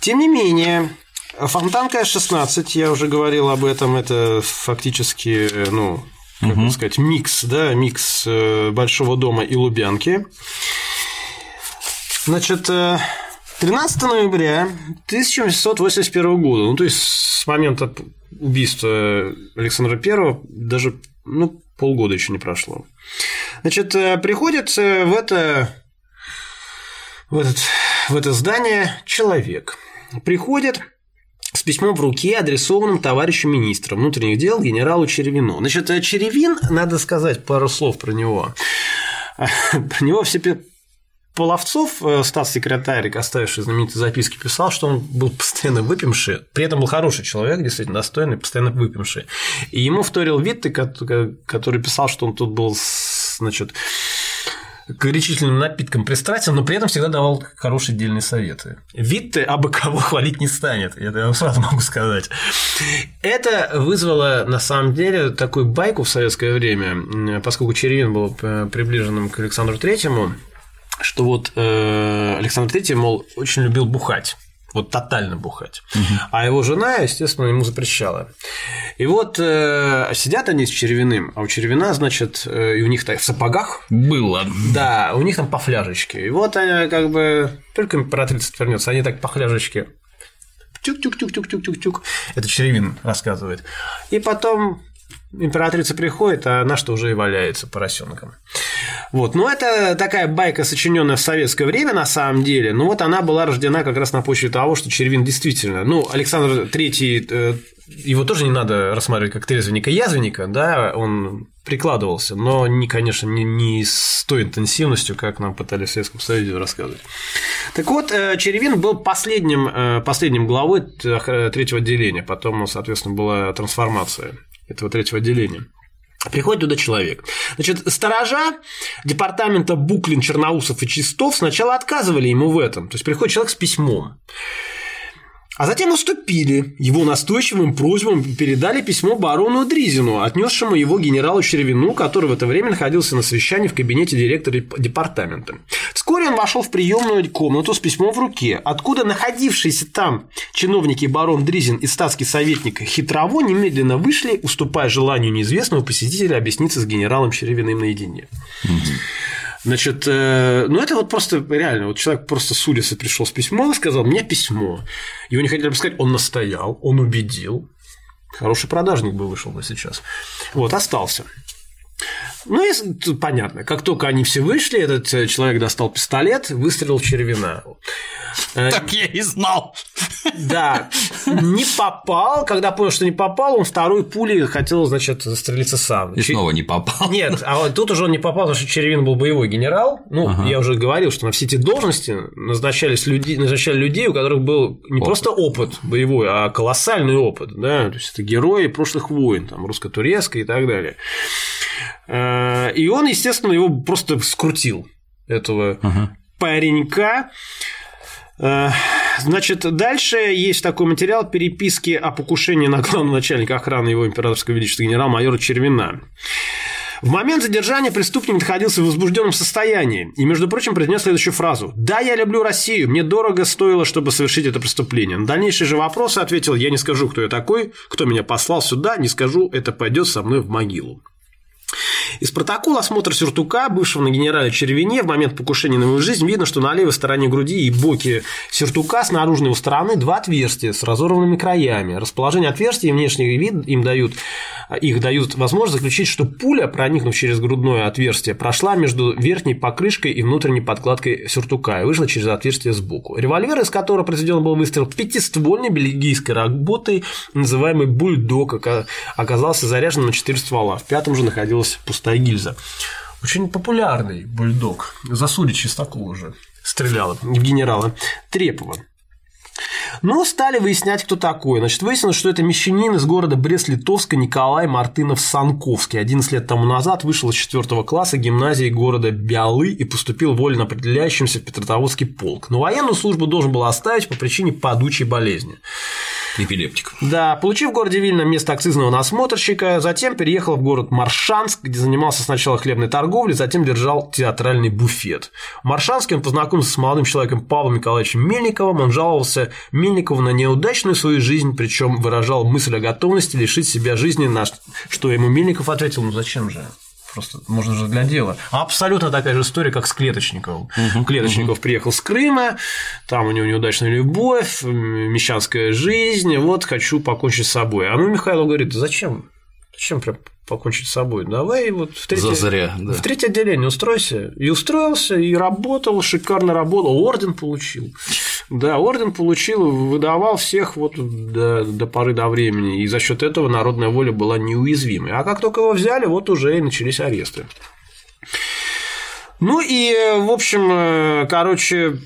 Тем не менее, Фонтанка 16, я уже говорил об этом, это фактически, ну, как угу. сказать, микс, да, микс э, Большого дома и Лубянки. Значит, 13 э, ноября 1881 года, ну, то есть с момента убийства Александра Первого даже ну, полгода еще не прошло. Значит, э, приходит э, в это, в, этот, в это здание человек. Приходит с письмом в руке, адресованным товарищу министра внутренних дел генералу Черевину. Значит, э, Черевин, надо сказать пару слов про него. Про него все Половцов, э, статс-секретарь, оставивший знаменитые записки, писал, что он был постоянно выпивший, при этом был хороший человек, действительно достойный, постоянно выпивший. И ему вторил Витте, который писал, что он тут был, значит, горячительным напиткам пристрастен, но при этом всегда давал хорошие дельные советы. Витте абы кого хвалить не станет, это я вам сразу могу сказать. Это вызвало, на самом деле, такую байку в советское время, поскольку Черевин был приближенным к Александру Третьему, что вот э, Александр Третий, мол, очень любил бухать вот тотально бухать. Угу. А его жена, естественно, ему запрещала. И вот э, сидят они с Червиным, а у Червина, значит, э, и у них так в сапогах. Было. Да, у них там по фляжечке. И вот они как бы только императрица вернется, они так по фляжечке тюк-тюк-тюк-тюк-тюк-тюк. Это Черевин рассказывает. И потом императрица приходит, а она что уже и валяется поросенком. Вот. Но это такая байка, сочиненная в советское время, на самом деле. Но вот она была рождена как раз на почве того, что Червин действительно. Ну, Александр Третий, э, его тоже не надо рассматривать как трезвенника-язвенника, да, он прикладывался, но, не, конечно, не, не с той интенсивностью, как нам пытались в Советском Союзе рассказывать. Так вот, э, Черевин был последним, э, последним главой третьего отделения, потом, соответственно, была трансформация этого третьего отделения. Приходит туда человек. Значит, сторожа департамента Буклин, Черноусов и Чистов сначала отказывали ему в этом. То есть приходит человек с письмом. А затем уступили. Его настойчивым просьбам передали письмо барону Дризину, отнесшему его генералу Червину, который в это время находился на совещании в кабинете директора департамента. Вскоре он вошел в приемную комнату с письмом в руке, откуда находившиеся там чиновники барон Дризин и статский советник Хитрово немедленно вышли, уступая желанию неизвестного посетителя объясниться с генералом Черевиным наедине. Угу. Значит, э, ну это вот просто реально, вот человек просто с улицы пришел с письмом и сказал, мне письмо. Его не хотели бы сказать, он настоял, он убедил. Хороший продажник бы вышел бы сейчас. Вот, остался. Ну, и понятно. Как только они все вышли, этот э, человек достал пистолет, выстрелил в червина. Э, так я и знал. Да. Не попал. Когда понял, что не попал, он второй пулей хотел, значит, застрелиться сам. И снова не попал. Нет, а вот тут уже он не попал, потому что Черевин был боевой генерал. Ну, ага. я уже говорил, что на все эти должности назначались люди, назначали людей, у которых был не опыт. просто опыт боевой, а колоссальный опыт. Да? То есть это герои прошлых войн, там, русско-турецкой и так далее. Э, и он, естественно, его просто скрутил, этого ага. паренька. Э, значит, дальше есть такой материал переписки о покушении на главного начальника охраны его императорского величества генерал-майора Червина. В момент задержания преступник находился в возбужденном состоянии и, между прочим, произнес следующую фразу «Да, я люблю Россию, мне дорого стоило, чтобы совершить это преступление». На дальнейшие же вопросы ответил «Я не скажу, кто я такой, кто меня послал сюда, не скажу, это пойдет со мной в могилу». Из протокола осмотра сюртука, бывшего на генерале Червине, в момент покушения на его жизнь видно, что на левой стороне груди и боке сюртука с наружной его стороны два отверстия с разорванными краями. Расположение отверстий и внешний вид им дают, их дают возможность заключить, что пуля, проникнув через грудное отверстие, прошла между верхней покрышкой и внутренней подкладкой сюртука и вышла через отверстие сбоку. Револьвер, из которого произведен был выстрел, пятиствольной бельгийской работой, называемый бульдог, оказался заряжен на четыре ствола. В пятом же находилась пустая пустая гильза. Очень популярный бульдог. Засуди Чистакова уже стреляла в генерала Трепова. Но стали выяснять, кто такой. Значит, выяснилось, что это мещанин из города Брест-Литовска Николай Мартынов-Санковский. 11 лет тому назад вышел из 4 класса гимназии города Биалы и поступил вольно определяющимся в Петрозаводский полк. Но военную службу должен был оставить по причине падучей болезни эпилептик. Да, получив в городе Вильно место акцизного насмотрщика, затем переехал в город Маршанск, где занимался сначала хлебной торговлей, затем держал театральный буфет. В Маршанске он познакомился с молодым человеком Павлом Николаевичем Мельниковым, он жаловался Мельникову на неудачную свою жизнь, причем выражал мысль о готовности лишить себя жизни, на что ему Мельников ответил, ну зачем же? Просто можно же для дела. Абсолютно такая же история, как с Клеточниковым. Угу, Клеточников угу. приехал с Крыма, там у него неудачная любовь, мещанская жизнь, вот хочу покончить с собой. А ну Михаил говорит, зачем? Зачем прям покончить с собой? Давай вот в третье, Зазря, да. в третье отделение устройся. И устроился, и работал, шикарно работал, орден получил. Да, орден получил, выдавал всех вот до, до поры до времени, и за счет этого народная воля была неуязвимой. А как только его взяли, вот уже и начались аресты. Ну и, в общем, э, короче,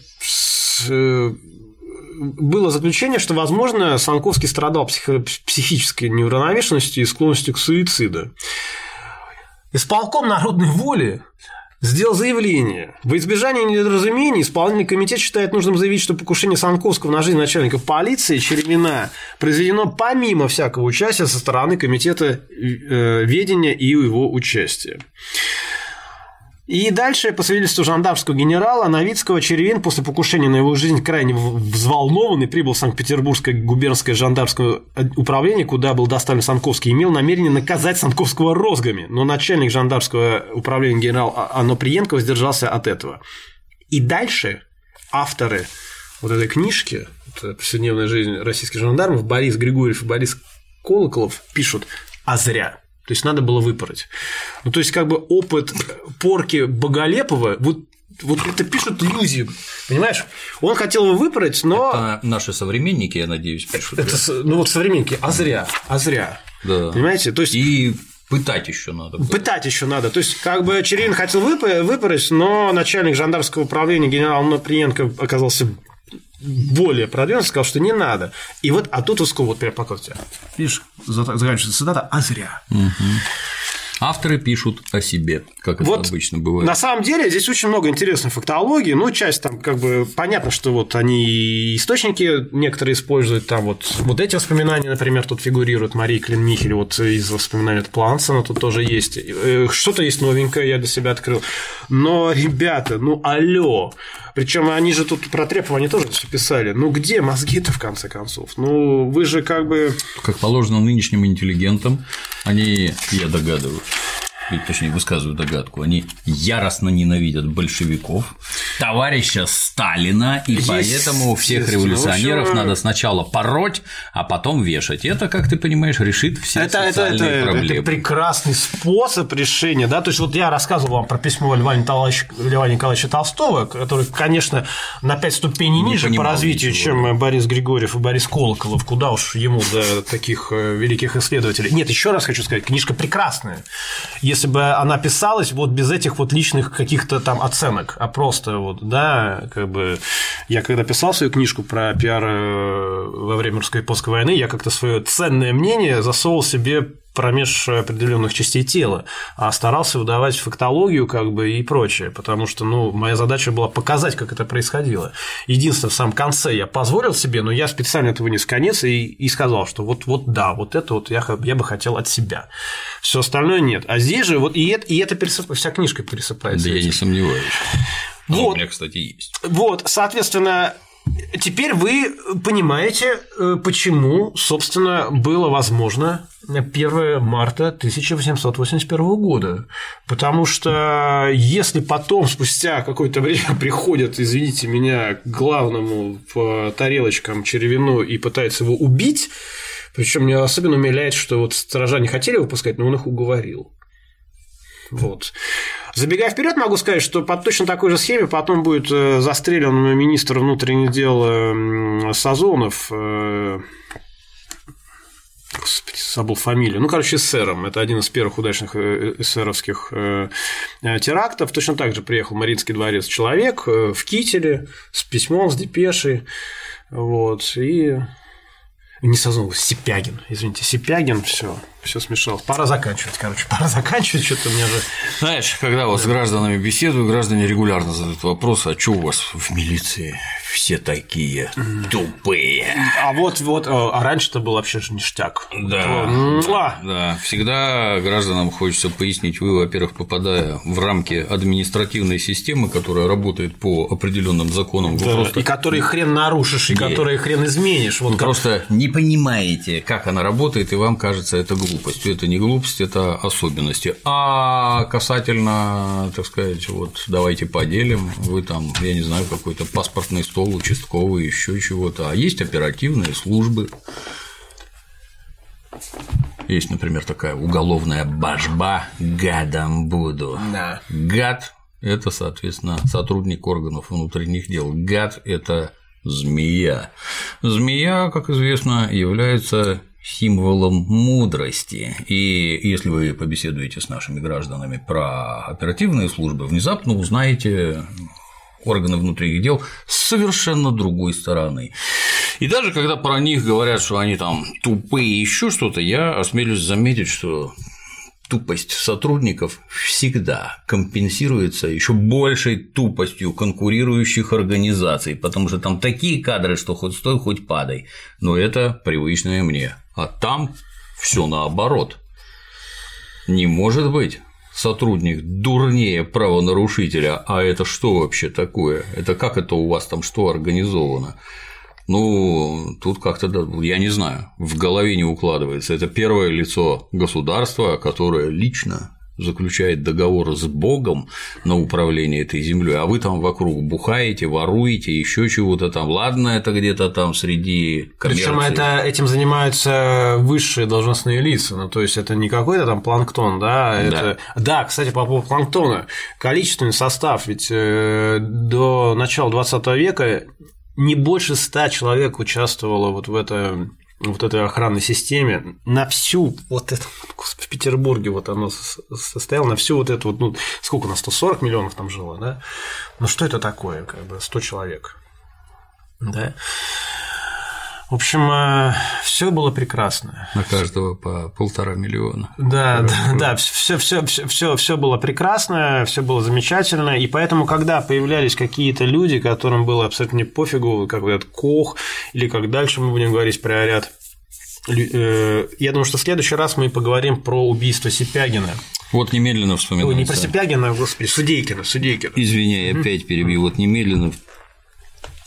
э, было заключение, что, возможно, Санковский страдал психической неуравновешенностью и склонностью к суициду. Исполком народной воли сделал заявление. В избежание недоразумений исполнительный комитет считает нужным заявить, что покушение Санковского на жизнь начальника полиции Черемина произведено помимо всякого участия со стороны комитета э, ведения и его участия. И дальше, по свидетельству жандармского генерала Новицкого, Черевин после покушения на его жизнь крайне взволнованный прибыл в Санкт-Петербургское губернское жандармское управление, куда был доставлен Санковский, имел намерение наказать Санковского розгами, но начальник жандармского управления генерал а-, Анно Приенко воздержался от этого. И дальше авторы вот этой книжки «Повседневная жизнь российских жандармов» Борис Григорьев и Борис Колоколов пишут «А зря». То есть надо было выпороть. Ну, то есть, как бы опыт порки Боголепова, вот вот это пишут люди, понимаешь? Он хотел его выпороть, но… Это наши современники, я надеюсь, пишут. Это, да? Ну вот современники, а зря, а зря. Да. Понимаете? То есть… И пытать еще надо. Было. Пытать еще надо. То есть, как бы Черин хотел выпороть, но начальник жандармского управления генерал Наприенко оказался более продвинутый, сказал, что не надо. И вот, а тут Усков вот прям показывает. Видишь, заканчивается цитата, а зря. Угу. Авторы пишут о себе, как это вот обычно бывает. На самом деле здесь очень много интересной фактологии. Ну, часть там как бы понятно, что вот они источники некоторые используют, там вот, вот эти воспоминания, например, тут фигурируют Мария Клин Михель, вот из воспоминаний от Плансона тут тоже есть. Э, что-то есть новенькое, я для себя открыл. Но, ребята, ну алло, причем они же тут про Трепова они тоже все писали. Ну где мозги-то в конце концов? Ну вы же как бы. Как положено нынешним интеллигентам, они, я догадываюсь, точнее, высказываю догадку, они яростно ненавидят большевиков, товарища Сталина, и Есть, поэтому всех революционеров общем... надо сначала пороть, а потом вешать. Это, как ты понимаешь, решит все это, социальные это, это, проблемы. Это прекрасный способ решения, да, то есть вот я рассказывал вам про письмо Льва Николаевича, Льва Николаевича Толстого, который, конечно, на пять ступеней Не ниже по развитию, ничего. чем Борис Григорьев и Борис Колоколов, куда уж ему до таких э, великих исследователей. Нет, еще раз хочу сказать, книжка прекрасная. Если бы она писалась вот без этих вот личных каких-то там оценок, а просто вот, да, как бы я когда писал свою книжку про пиар э, во время русско-японской войны, я как-то свое ценное мнение засовывал себе промеж определенных частей тела, а старался выдавать фактологию как бы и прочее, потому что, ну, моя задача была показать, как это происходило. Единственное, в самом конце я позволил себе, но я специально это вынес в конец и, и сказал, что вот, вот да, вот это вот я, я бы хотел от себя. Все остальное нет. А здесь же вот и это, и это пересып... вся книжка пересыпается. Да этим. я не сомневаюсь. А вот. у меня, кстати, есть. Вот, соответственно, Теперь вы понимаете, э, почему, собственно, было возможно 1 марта 1881 года. Потому что если потом, спустя какое-то время, приходят, извините меня, к главному по тарелочкам Черевину и пытаются его убить, причем меня особенно умиляет, что вот сторожа не хотели выпускать, но он их уговорил. Вот. Забегая вперед, могу сказать, что по точно такой же схеме потом будет э, застрелен министр внутренних дел Сазонов. Э, господи, забыл фамилию. Ну, короче, эсером. Это один из первых удачных э, эсеровских терактов. Точно так же приехал в Маринский дворец человек в кителе с письмом, с депешей. Вот, и не Сазонов, Сипягин, извините, Сипягин, все, все смешал. Пора заканчивать, короче, пора заканчивать, что-то у меня же. Знаешь, когда вот да. с гражданами беседую, граждане регулярно задают вопрос, а что у вас в милиции все такие тупые? А вот, вот, а раньше-то был вообще же ништяк. Да, да, да, всегда гражданам хочется пояснить, вы, во-первых, попадая в рамки административной системы, которая работает по определенным законам, да, просто... и которые хрен нарушишь, и, и которые хрен изменишь. Вот вы как... просто не понимаете, как она работает, и вам кажется это глупостью. Это не глупость, это особенности. А касательно, так сказать, вот давайте поделим, вы там, я не знаю, какой-то паспортный стол, участковый, еще чего-то. А есть оперативные службы. Есть, например, такая уголовная башба «гадом буду». Да. Гад – это, соответственно, сотрудник органов внутренних дел. Гад – это Змея. Змея, как известно, является символом мудрости. И если вы побеседуете с нашими гражданами про оперативные службы, внезапно узнаете органы внутренних дел с совершенно другой стороны. И даже когда про них говорят, что они там тупые и еще что-то, я осмелюсь заметить, что тупость сотрудников всегда компенсируется еще большей тупостью конкурирующих организаций, потому что там такие кадры, что хоть стой, хоть падай. Но это привычное мне. А там все наоборот. Не может быть сотрудник дурнее правонарушителя, а это что вообще такое? Это как это у вас там что организовано? Ну, тут как-то, я не знаю, в голове не укладывается. Это первое лицо государства, которое лично заключает договор с Богом на управление этой землей, а вы там вокруг бухаете, воруете, еще чего-то там. Ладно, это где-то там среди коммерции. Причем это этим занимаются высшие должностные лица, ну то есть это не какой-то там планктон, да, это... да. Да, кстати, по поводу планктона, количественный состав, ведь э, до начала 20 века не больше ста человек участвовало вот в это вот этой охранной системе на всю вот это в Петербурге вот оно состояло на всю вот эту вот ну сколько у нас 140 миллионов там жило да? Ну что это такое как бы 100 человек? Да в общем, э, все было прекрасно. На каждого по полтора миллиона. Да, да, да, все, все, все, все, все было прекрасно, все было замечательно. И поэтому, когда появлялись какие-то люди, которым было абсолютно не пофигу, как говорят, Кох, или как дальше мы будем говорить про ряд э, я думаю, что в следующий раз мы поговорим про убийство Сипягина. Вот немедленно вспоминается. Ой, не про Сипягина, а, господи, Судейкина, Судейкина. Извини, я опять перебью. Вот немедленно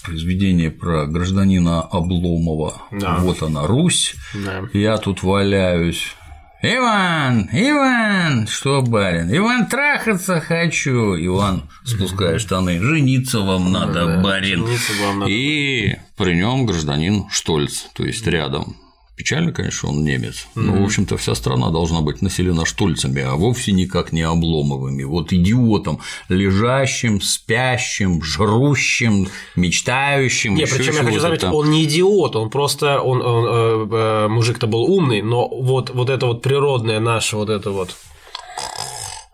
произведение про гражданина Обломова. Да. Вот она, Русь. Да. Я тут валяюсь. Иван, Иван, что, барин? Иван, трахаться хочу. Иван, спуская штаны, жениться вам надо, да, барин. Вам надо. И при нем гражданин Штольц, то есть рядом. Печально, конечно, он немец, но, mm-hmm. в общем-то, вся страна должна быть населена штольцами, а вовсе никак не обломовыми. Вот идиотом, лежащим, спящим, жрущим, мечтающим. Нет, причем я хочу заметить, он не идиот, он просто, он, он э, э, мужик-то был умный, но вот, вот это вот природное наше, вот это вот,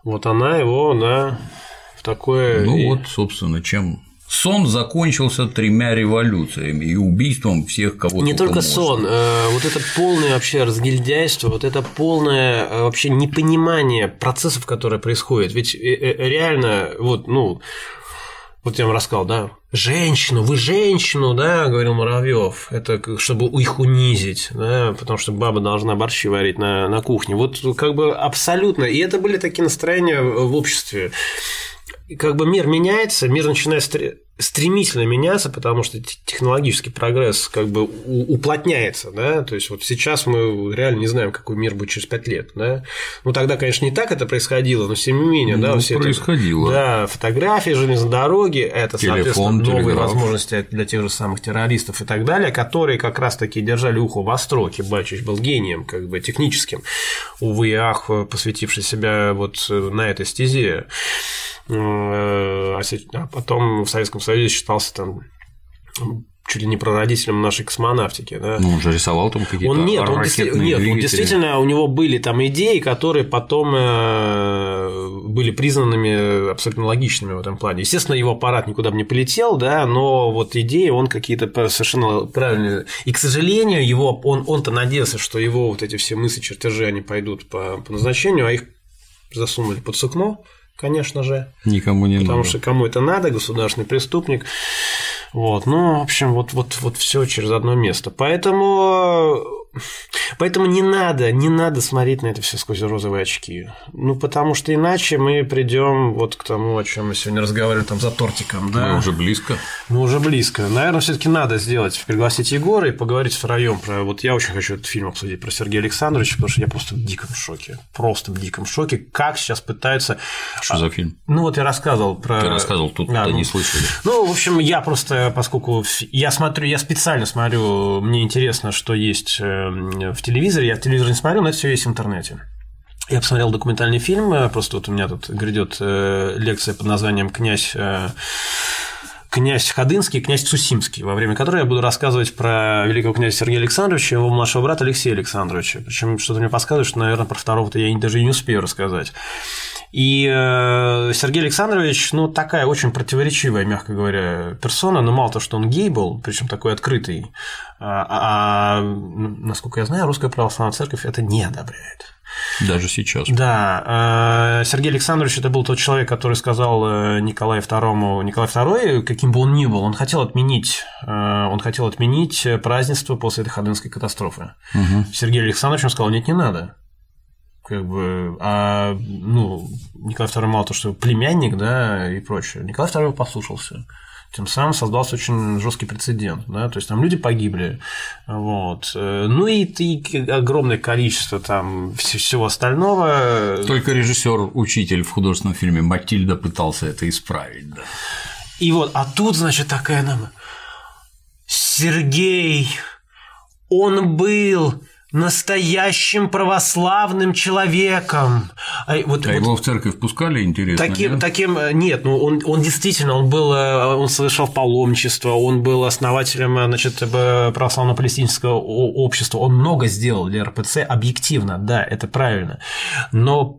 вот она его, да, в такое. Ну и... вот, собственно, чем сон закончился тремя революциями и убийством всех, кого Не только можно. сон, э, вот это полное вообще разгильдяйство, вот это полное э, вообще непонимание процессов, которые происходят. Ведь э, реально, вот, ну, вот я вам рассказал, да, женщину, вы женщину, да, говорил Муравьев, это чтобы их унизить, да, потому что баба должна борщи варить на, на кухне. Вот как бы абсолютно. И это были такие настроения в обществе как бы мир меняется, мир начинает стремительно меняться, потому что технологический прогресс как бы уплотняется, да, то есть вот сейчас мы реально не знаем, какой мир будет через пять лет, да, ну тогда, конечно, не так это происходило, но тем не менее, ну, да, все происходило, это, да, фотографии, железной дороги, это, Телефон, соответственно, новые телеграф. возможности для тех же самых террористов и так далее, которые как раз-таки держали ухо востро, Бачич был гением, как бы техническим, увы и ах, посвятивший себя вот на этой стезе. Э, а, а потом в Советском Союзе считался там чуть ли не прародителем нашей космонавтики. Да? Ну, он же рисовал там какие-то он, нет, он, нет, он действительно, у него были там идеи, которые потом э, были признанными абсолютно логичными в этом плане. Естественно, его аппарат никуда бы не полетел, да, но вот идеи он какие-то совершенно правильные. И, к сожалению, его, он, он-то надеялся, что его вот эти все мысли, чертежи, они пойдут по, по назначению, а их засунули под сукно, конечно же. Никому не потому надо. что кому это надо, государственный преступник. Вот, ну, в общем, вот, вот, вот все через одно место. Поэтому Поэтому не надо, не надо смотреть на это все сквозь розовые очки. Ну, потому что иначе мы придем вот к тому, о чем мы сегодня разговаривали там за тортиком, да? Мы уже близко. Мы уже близко. Наверное, все-таки надо сделать, пригласить Егора и поговорить втроем про. Вот я очень хочу этот фильм обсудить про Сергея Александровича, потому что я просто в диком шоке. Просто в диком шоке, как сейчас пытаются. Что за фильм? Ну, вот я рассказывал про. Ты рассказывал, тут да, ну, не слышали. Ну, в общем, я просто, поскольку я смотрю, я специально смотрю, мне интересно, что есть э, в телевизоре, я телевизор не смотрю, но это все есть в интернете. Я посмотрел документальный фильм, э, просто вот у меня тут грядет э, лекция под названием «Князь э, князь Ходынский князь Цусимский, во время которой я буду рассказывать про великого князя Сергея Александровича и его младшего брата Алексея Александровича. Причем что-то мне подсказывает, что, наверное, про второго-то я даже и не успею рассказать. И Сергей Александрович, ну, такая очень противоречивая, мягко говоря, персона, но мало того, что он гей был, причем такой открытый, а, а насколько я знаю, Русская Православная Церковь это не одобряет. Даже сейчас. Да. Э, Сергей Александрович это был тот человек, который сказал э, Николаю II, Николай II, каким бы он ни был, он хотел отменить, э, он хотел отменить празднество после этой Ходынской катастрофы. Угу. Сергей Александрович он сказал, нет, не надо. Как бы, а, ну, Николай II мало то, что племянник, да, и прочее. Николай II послушался. Тем самым создался очень жесткий прецедент, да, то есть там люди погибли, вот. Ну и, и огромное количество там всего остального. Только режиссер-учитель в художественном фильме Матильда пытался это исправить, да. И вот, а тут, значит, такая нам Сергей, он был настоящим православным человеком. А, вот, а вот, его в церковь пускали, интересно? Таким, нет? таким э, нет, ну он, он действительно, он был, э, он совершал паломничество, он был основателем, э, значит, православно-палестинского общества, он много сделал для РПЦ, объективно, да, это правильно, но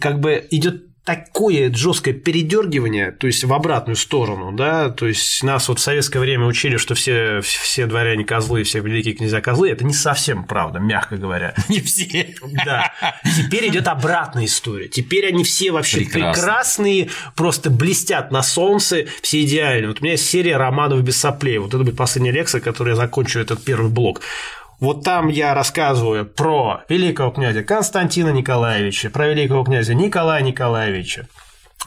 как бы идет такое жесткое передергивание, то есть в обратную сторону, да, то есть нас вот в советское время учили, что все, все дворяне козлы, все великие князья козлы, это не совсем правда, мягко говоря. Не все. Да. Теперь идет обратная история. Теперь они все вообще Прекрасно. прекрасные, просто блестят на солнце, все идеальны. Вот у меня есть серия романов без соплей. Вот это будет последняя лекция, которой я закончу этот первый блок. Вот там я рассказываю про великого князя Константина Николаевича, про великого князя Николая Николаевича,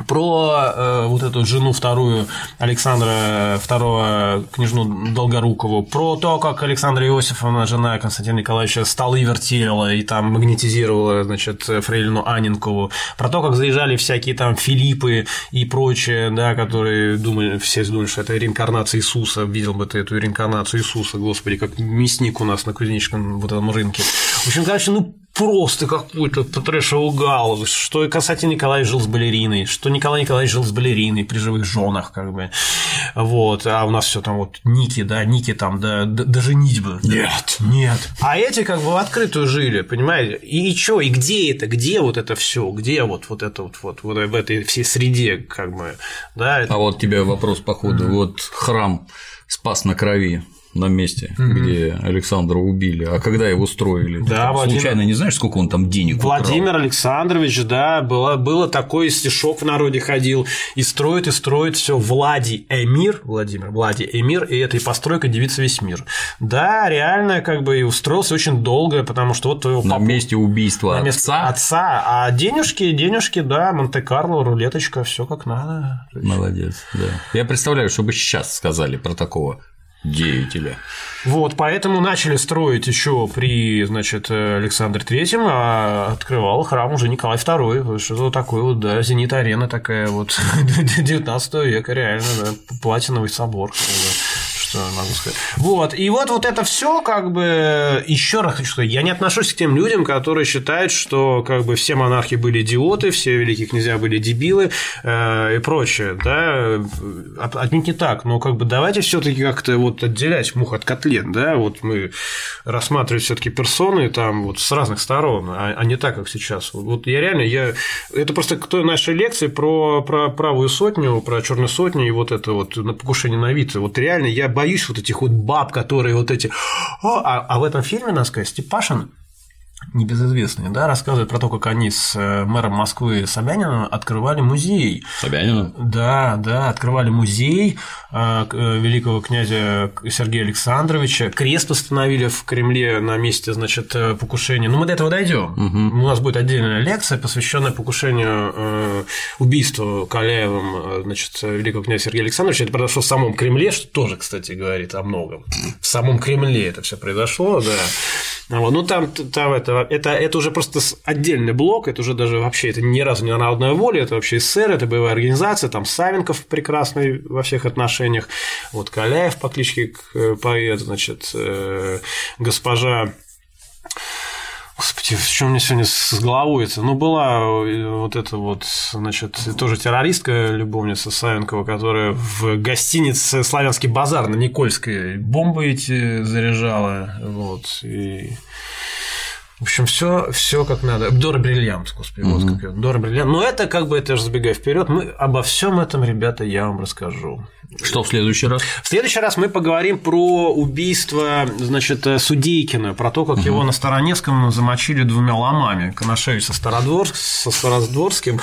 про э, вот эту жену вторую Александра II, княжну Долгорукову, про то, как Александра Иосифовна, жена Константина Николаевича, столы вертела и там магнетизировала, значит, фрейлину Анинкову, про то, как заезжали всякие там Филиппы и прочее, да, которые думали, все думали, что это реинкарнация Иисуса, видел бы ты эту реинкарнацию Иисуса, господи, как мясник у нас на кузнечном вот этом рынке. В общем, короче, ну просто какой-то трэшевый гал, что Константин Николаевич жил с балериной, что Николай Николаевич жил с балериной при живых женах, как бы, вот, а у нас все там вот Ники, да, Ники там, да, даже нитьбы. Нет. Нет. А эти как бы в открытую жили, понимаете, и, и чё, и где это, где вот это все, где вот, вот это вот, вот, вот в этой всей среде, как бы, да. Это... А вот тебе вопрос по ходу, mm-hmm. вот храм спас на крови, на месте, угу. где Александра убили. А когда его строили? Да, там, Владимир... Случайно не знаешь, сколько он там денег Владимир украл? Александрович, да, было, было такой стишок в народе ходил, и строит, и строит все Влади Эмир, Владимир, Влади Эмир, и этой постройка девица весь мир. Да, реально, как бы и устроился очень долго, потому что вот твоего На папу... месте убийства на месте отца? Отца, а денежки, денежки, да, Монте-Карло, рулеточка, все как надо. Молодец, да. Я представляю, что бы сейчас сказали про такого деятеля. Вот, поэтому начали строить еще при, значит, Александре Третьем, а открывал храм уже Николай II. Что такое вот, да, зенит-арена такая вот 19 века, реально, да, платиновый собор что могу сказать. Вот, и вот, вот это все как бы еще раз хочу сказать, я не отношусь к тем людям, которые считают, что как бы все монархи были идиоты, все великие князья были дебилы э, и прочее, да, отнюдь не так, но как бы давайте все-таки как-то вот отделять мух от котлет, да, вот мы рассматривать все-таки персоны там вот с разных сторон, а, а не так, как сейчас. Вот я реально, я это просто к той нашей лекции про, про правую сотню, про черную сотню и вот это вот на покушение на вид. Вот реально я боюсь вот этих вот баб, которые вот эти. А, а в этом фильме, надо сказать, Степашин небезызвестные, да, рассказывают про то, как они с э, мэром Москвы Собяниным открывали музей. Собяниным? Да, да, открывали музей э, э, великого князя Сергея Александровича, крест установили в Кремле на месте, значит, покушения. Ну, мы до этого дойдем. Угу. У нас будет отдельная лекция, посвященная покушению убийству Каляевым, значит, великого князя Сергея Александровича. Это произошло в самом Кремле, что тоже, кстати, говорит о многом. В самом Кремле это все произошло, да. Ну, там, там это, это, это уже просто отдельный блок, это уже даже вообще это ни разу не народная воля, это вообще СССР, это боевая организация, там Савенков прекрасный во всех отношениях, вот Каляев по кличке э, поэт, значит, э, госпожа Господи, в чем мне сегодня с головой это? Ну, была э, вот эта вот, значит, тоже террористка, любовница Савенкова, которая в гостинице «Славянский базар» на Никольской бомбы эти заряжала, вот, и В общем, все, все как надо. Дора бриллиант, господи, вот как я- Дора бриллиант. Но это как бы это же забегая вперед. Мы обо всем этом, ребята, я вам расскажу. Что в следующий раз? В следующий раз мы поговорим про убийство, значит, э, Судейкина, про то, как его на Староневском замочили двумя ломами. Коношевич со, Стародворск, со Стародворским.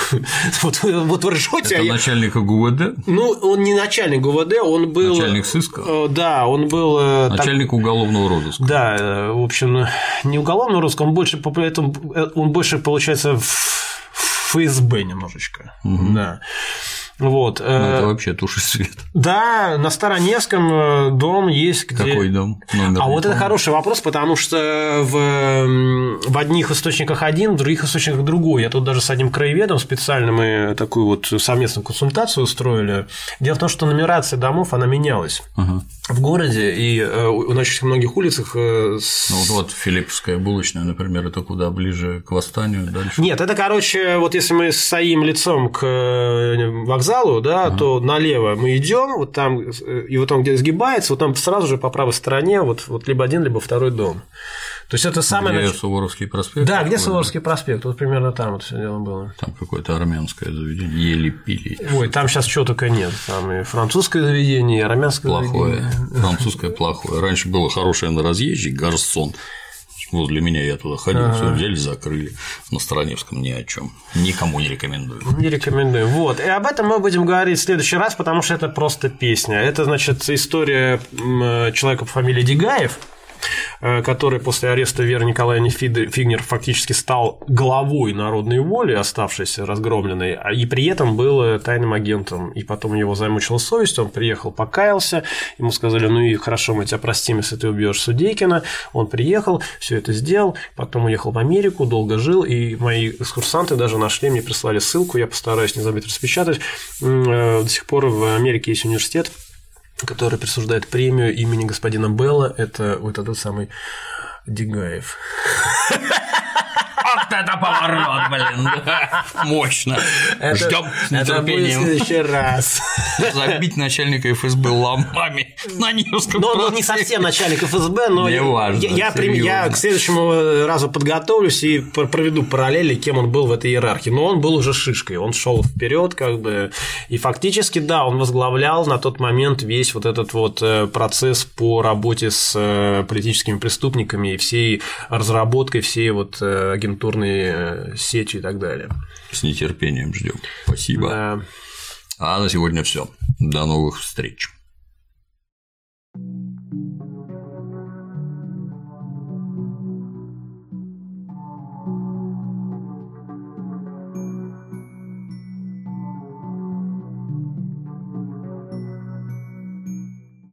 Вот, вот вы ржете, а Это я- начальника ГУВД, Ну, он не начальник ГУВД, он был... начальник сыска, э, Да, он был... э, так- начальник уголовного розыска. Да, в общем, не уголовный русский, он больше, по- поэтому, э, он больше получается в ФСБ немножечко. Да. Вот. Ну, э, это вообще туши свет. Да, на Староневском э, дом есть, где... Какой дом? Номер А вот это помню. хороший вопрос, потому что в, м, в одних источниках один, в других источниках другой. Я тут даже с одним краеведом специально мы такую вот совместную консультацию устроили. Дело в том, что нумерация домов, она менялась Ага. в городе, и э, у- на очень многих улицах э, с- Ну вот, вот Филипповская булочная, например, это куда ближе к восстанию, дальше. Нет, это, короче, вот если мы стоим лицом к э, вокзалу, да, то налево мы идем, вот там, э, и вот там, где сгибается, вот там сразу же по правой стороне вот, вот либо один, либо второй дом. То есть это самое... Где нач- Суворовский проспект. Да, где. Суворовский проспект, вот примерно там вот все дело было. Там какое-то армянское заведение, еле пили. Ой, там сейчас чего только нет. Там и французское заведение, и армянское Плохое. заведение. Французское плохое. Раньше было хорошее на разъезде, Гарсон. Возле меня я туда ходил, все взяли, закрыли. На Староневском ни о чем. Никому не рекомендую. Не рекомендую. Вот. И об этом мы будем говорить в следующий раз, потому что это просто песня. Это, значит, история человека по фамилии Дегаев, который после ареста Веры Николаевны Фигнер фактически стал главой народной воли, оставшейся разгромленной, а и при этом был э, тайным агентом. И потом его замучила совесть, он приехал, покаялся, ему сказали, ну и хорошо, мы тебя простим, если ты убьешь Судейкина. Он приехал, все это сделал, потом уехал в Америку, долго жил, и мои экскурсанты даже нашли, мне прислали ссылку, я постараюсь не забыть распечатать. Э, До сих пор в Америке есть университет, который присуждает премию имени господина Белла. Это вот этот самый Дегаев. Вот это поворот, блин. Мощно. Ждем с Это будет в нетерпением. следующий раз. Забить начальника ФСБ ломами на Невском Но он не совсем начальник ФСБ, но я, к следующему разу подготовлюсь и пр- проведу параллели, кем он был в этой иерархии. Но он был уже шишкой, он шел вперед, как бы, и фактически, да, он возглавлял на тот момент весь вот этот вот э, процесс по работе с э, политическими преступниками и всей разработкой всей вот э, агентурной э, сети и так далее. С нетерпением ждем. Спасибо. Да. А на сегодня все. До новых встреч.